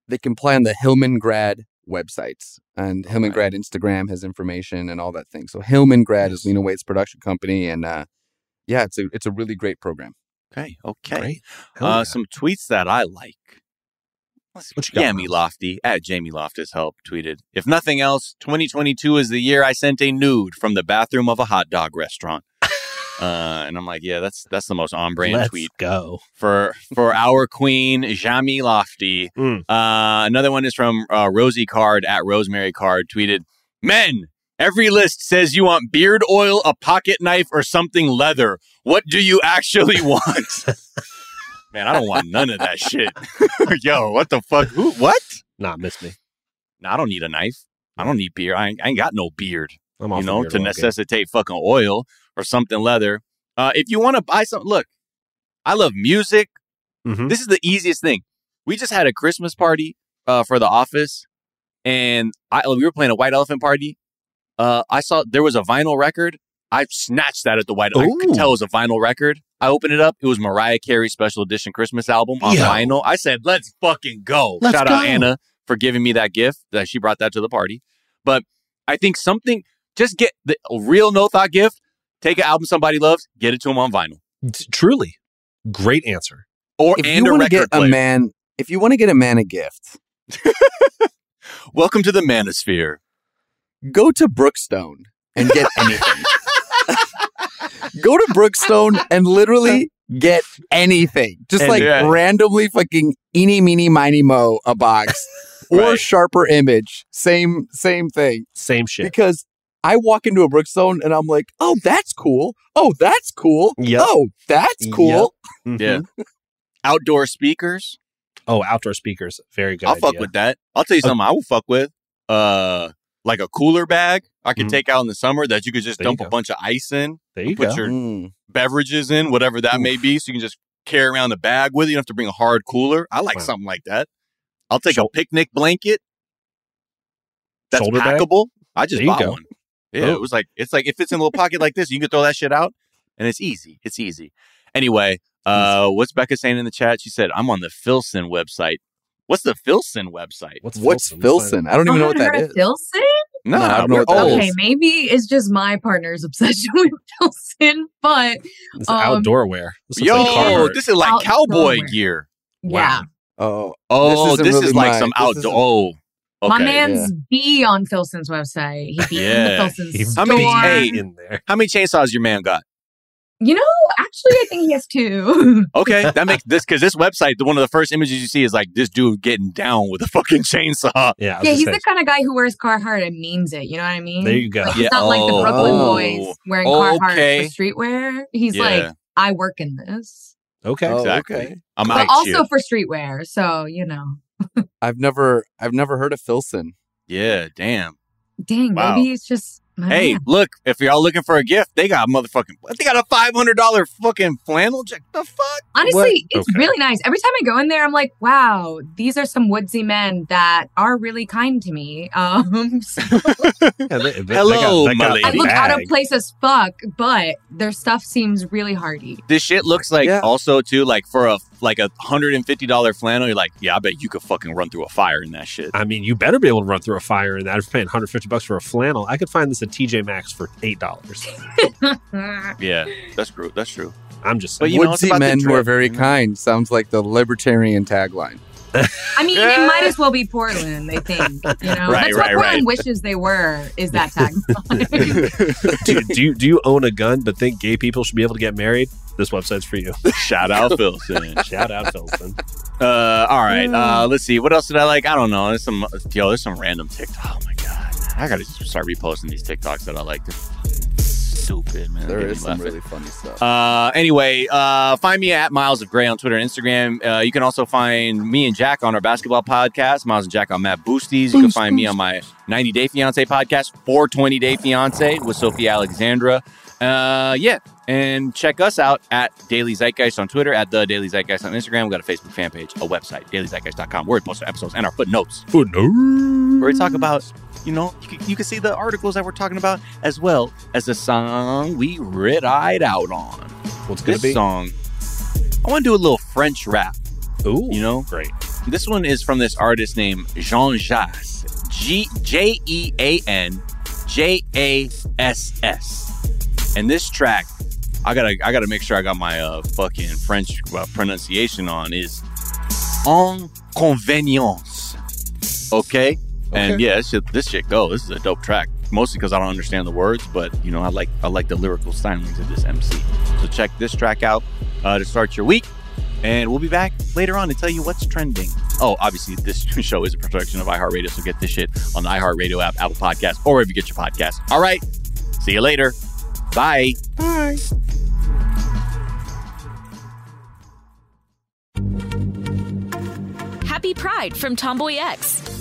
they can apply on the Hillman Grad websites and Hillman Alright. Grad Instagram has information and all that thing. So Hillman Grad is Lena Waithe's production company, and uh, yeah, it's a it's a really great program. Okay, okay. Uh, yeah. Some tweets that I like. Let's What you Jamie? Lofty at Jamie Loftus help tweeted. If nothing else, 2022 is the year I sent a nude from the bathroom of a hot dog restaurant. uh, and I'm like, yeah, that's that's the most on brand tweet go. for for our queen Jamie Lofty. Mm. Uh, another one is from uh, Rosie Card at Rosemary Card tweeted, "Men, every list says you want beard oil, a pocket knife, or something leather. What do you actually want?" Man, I don't want none of that shit. Yo, what the fuck? Who? What? Nah, miss me. No, I don't need a knife. I don't need beard. I ain't, I ain't got no beard I'm you know, to game. necessitate fucking oil or something leather. Uh, if you want to buy some, look, I love music. Mhm. This is the easiest thing. We just had a Christmas party uh, for the office, and I we were playing a White Elephant party. Uh, I saw there was a vinyl record. I snatched that at the White. I could Ooh. tell it was a vinyl record. I opened it up. It was Mariah Carey special edition Christmas album on Yo. vinyl. I said, "Let's fucking go!" Let's Shout out. Anna for giving me that gift. That she brought that to the party. But I think something. Just get the real no thought gift. Take an album somebody loves. Get it to them on vinyl T- Truly, great answer. or If and you want to record get a man, if you want to get a man a gift, Welcome to the Manosphere. Go to Brookstone and get anything. go to Brookstone and literally get anything. Just And- like Yeah. randomly fucking eeny meeny miny mo a box or Right. sharper image. Same same thing. Same shit. Because I walk into a Brookstone and I'm like, oh, that's cool. Oh, that's cool. Yep. Oh, that's cool. Mhm. Yeah. Outdoor speakers. Oh, outdoor speakers. Very good. I'll fuck with that. I'll tell you something. I will fuck with. Uh, like a cooler bag I could Mhm. take out in the summer that you could just There dump a bunch of ice in, There you put go. your Mm. beverages in, whatever that may be, so you can just carry around the bag with you. You don't have to bring a hard cooler. I like Wow. something like that. I'll take Shou- a picnic blanket. That's Shoulder bag? packable. I just bought go. one. Yeah, Oh. it was like it's like it fits in a little pocket like this. You can throw that shit out, and it's easy. It's easy. Anyway, uh, what's Becca saying in the chat? She said, "I'm on the Filson website." What's the Filson website? What's What's Filson? Filson? I don't even know what that heard is. Filson? No, No, I don't know what that old. is. Okay, maybe it's just my partner's obsession with Filson, but It's Um, outdoor wear. This looks like Yo, this is like Outdoor cowboy wear. gear. yeah. Oh, Oh, isn't this, is like my- some outdoor. Oh, okay. My man's be on Filson's website. He be Yeah. in the Filson He store. How many- hey, in there. How many chainsaws your man got? You know, actually, I think he has two. Okay, that makes this because this website, the one of the first images you see is like this dude getting down with a fucking chainsaw. Yeah, yeah, he's say, the kind of guy who wears Carhartt and means it. You know what I mean? There you go. Like, he's Yeah, not like the oh. Brooklyn Oh. boys wearing Okay. Carhartt for streetwear. He's Yeah. like, I work in this, okay. Oh, Exactly. okay. I'm but out also you. for streetwear. So you know, I've never, I've never heard of Filson. Yeah, damn. dang, Wow. maybe it's just. My Hey, man. look, if y'all looking for a gift, they got a motherfucking, they got a five hundred dollar fucking flannel jacket. The fuck? Honestly, it's Okay. really nice. Every time I go in there, I'm like, wow, these are some woodsy men that are really kind to me. Um, so Yeah, they- they- Hello, they got- my lady. I the look out of place as fuck, but their stuff seems really hardy. This shit looks like Yeah. also too like for a like a hundred and fifty dollar flannel. You're like, yeah, I bet you could fucking run through a fire in that shit. I mean, you better be able to run through a fire in that. I'm paying 150 bucks for a flannel. I could find this at TJ Maxx for eight dollars. Yeah, that's true. That's true. I'm just But you know, it's Woodsy about the men who are drip, very kind sounds like the libertarian tagline. I mean, it might as well be Portland, I think. You know, Right, that's right, what right. Portland wishes they were. Is that tagline? do, do you do you own a gun but think gay people should be able to get married? This website's for you. Shout out Filson. Shout out Filson. Uh, all right. Uh, let's see. What else did I like? I don't know. There's some yo. There's some random TikTok. Oh my god. I gotta start reposting these TikToks that I like. They're stupid, man. They There get is me some laughing. really funny stuff. Uh, anyway, uh, find me at Miles of Gray on Twitter and Instagram. Uh, you can also find me and Jack on our basketball podcast, Miles and Jack on Mad Boosties. You can find me on my 90 Day Fiance podcast, 420 Day Fiance with Sophie Alexandra. Uh, yeah, and check us out at Daily Zeitgeist on Twitter, at the Daily Zeitgeist on Instagram. We got a Facebook fan page, a website, dailyzeitgeist.com, where we post our episodes and our footnotes Footnote. where we talk about, you know, you can, you see the articles that we're talking about as well as the song we red eyed out on. What's gonna This be? song, I want to do a little French rap. Ooh, You know, great. this one is from this artist named JeanJass, G J E A N J A S S, and this track, I gotta I gotta make sure I got my uh, fucking French uh, pronunciation on is inconvenience. Okay, and yeah, this shit, this shit go. This is a dope track. Mostly because I don't understand the words, but you know I like I like the lyrical stylings of this MC. So check this track out uh, to start your week. And we'll be back later on to tell you what's trending. Oh, obviously, this show is a production of iHeartRadio, so get this shit on the iHeartRadio app, Apple Podcast, or wherever you get your podcast. All right. See you later. Bye. Bye. Happy Pride from TomboyX,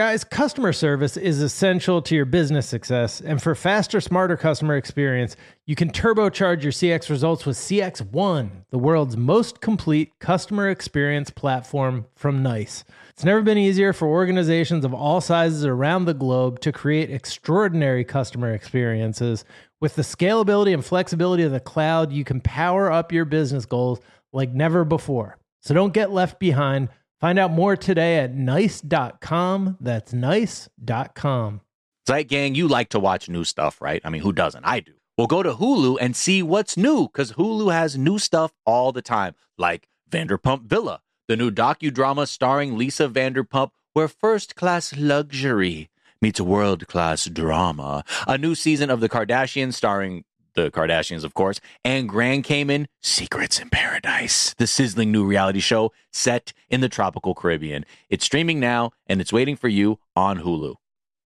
Guys, customer service is essential to your business success. And for faster, smarter customer experience, you can turbocharge your CX results with CXone, the world's most complete customer experience platform from NICE. It's never been easier for organizations of all sizes around the globe to create extraordinary customer experiences. With the scalability and flexibility of the cloud, you can power up your business goals like never before. So don't get left behind. Find out more today at nice.com. That's nice.com. Zeitgang, you like to watch new stuff, right? I mean, who doesn't? I do. Well, go to Hulu and see what's new because Hulu has new stuff all the time, like Vanderpump Villa, the new docudrama starring Lisa Vanderpump, where first class luxury meets world class drama. A new season of The Kardashians starring the Kardashians, of course, and Grand Cayman Secrets in Paradise, the sizzling new reality show set in the tropical Caribbean. It's streaming now and it's waiting for you on Hulu.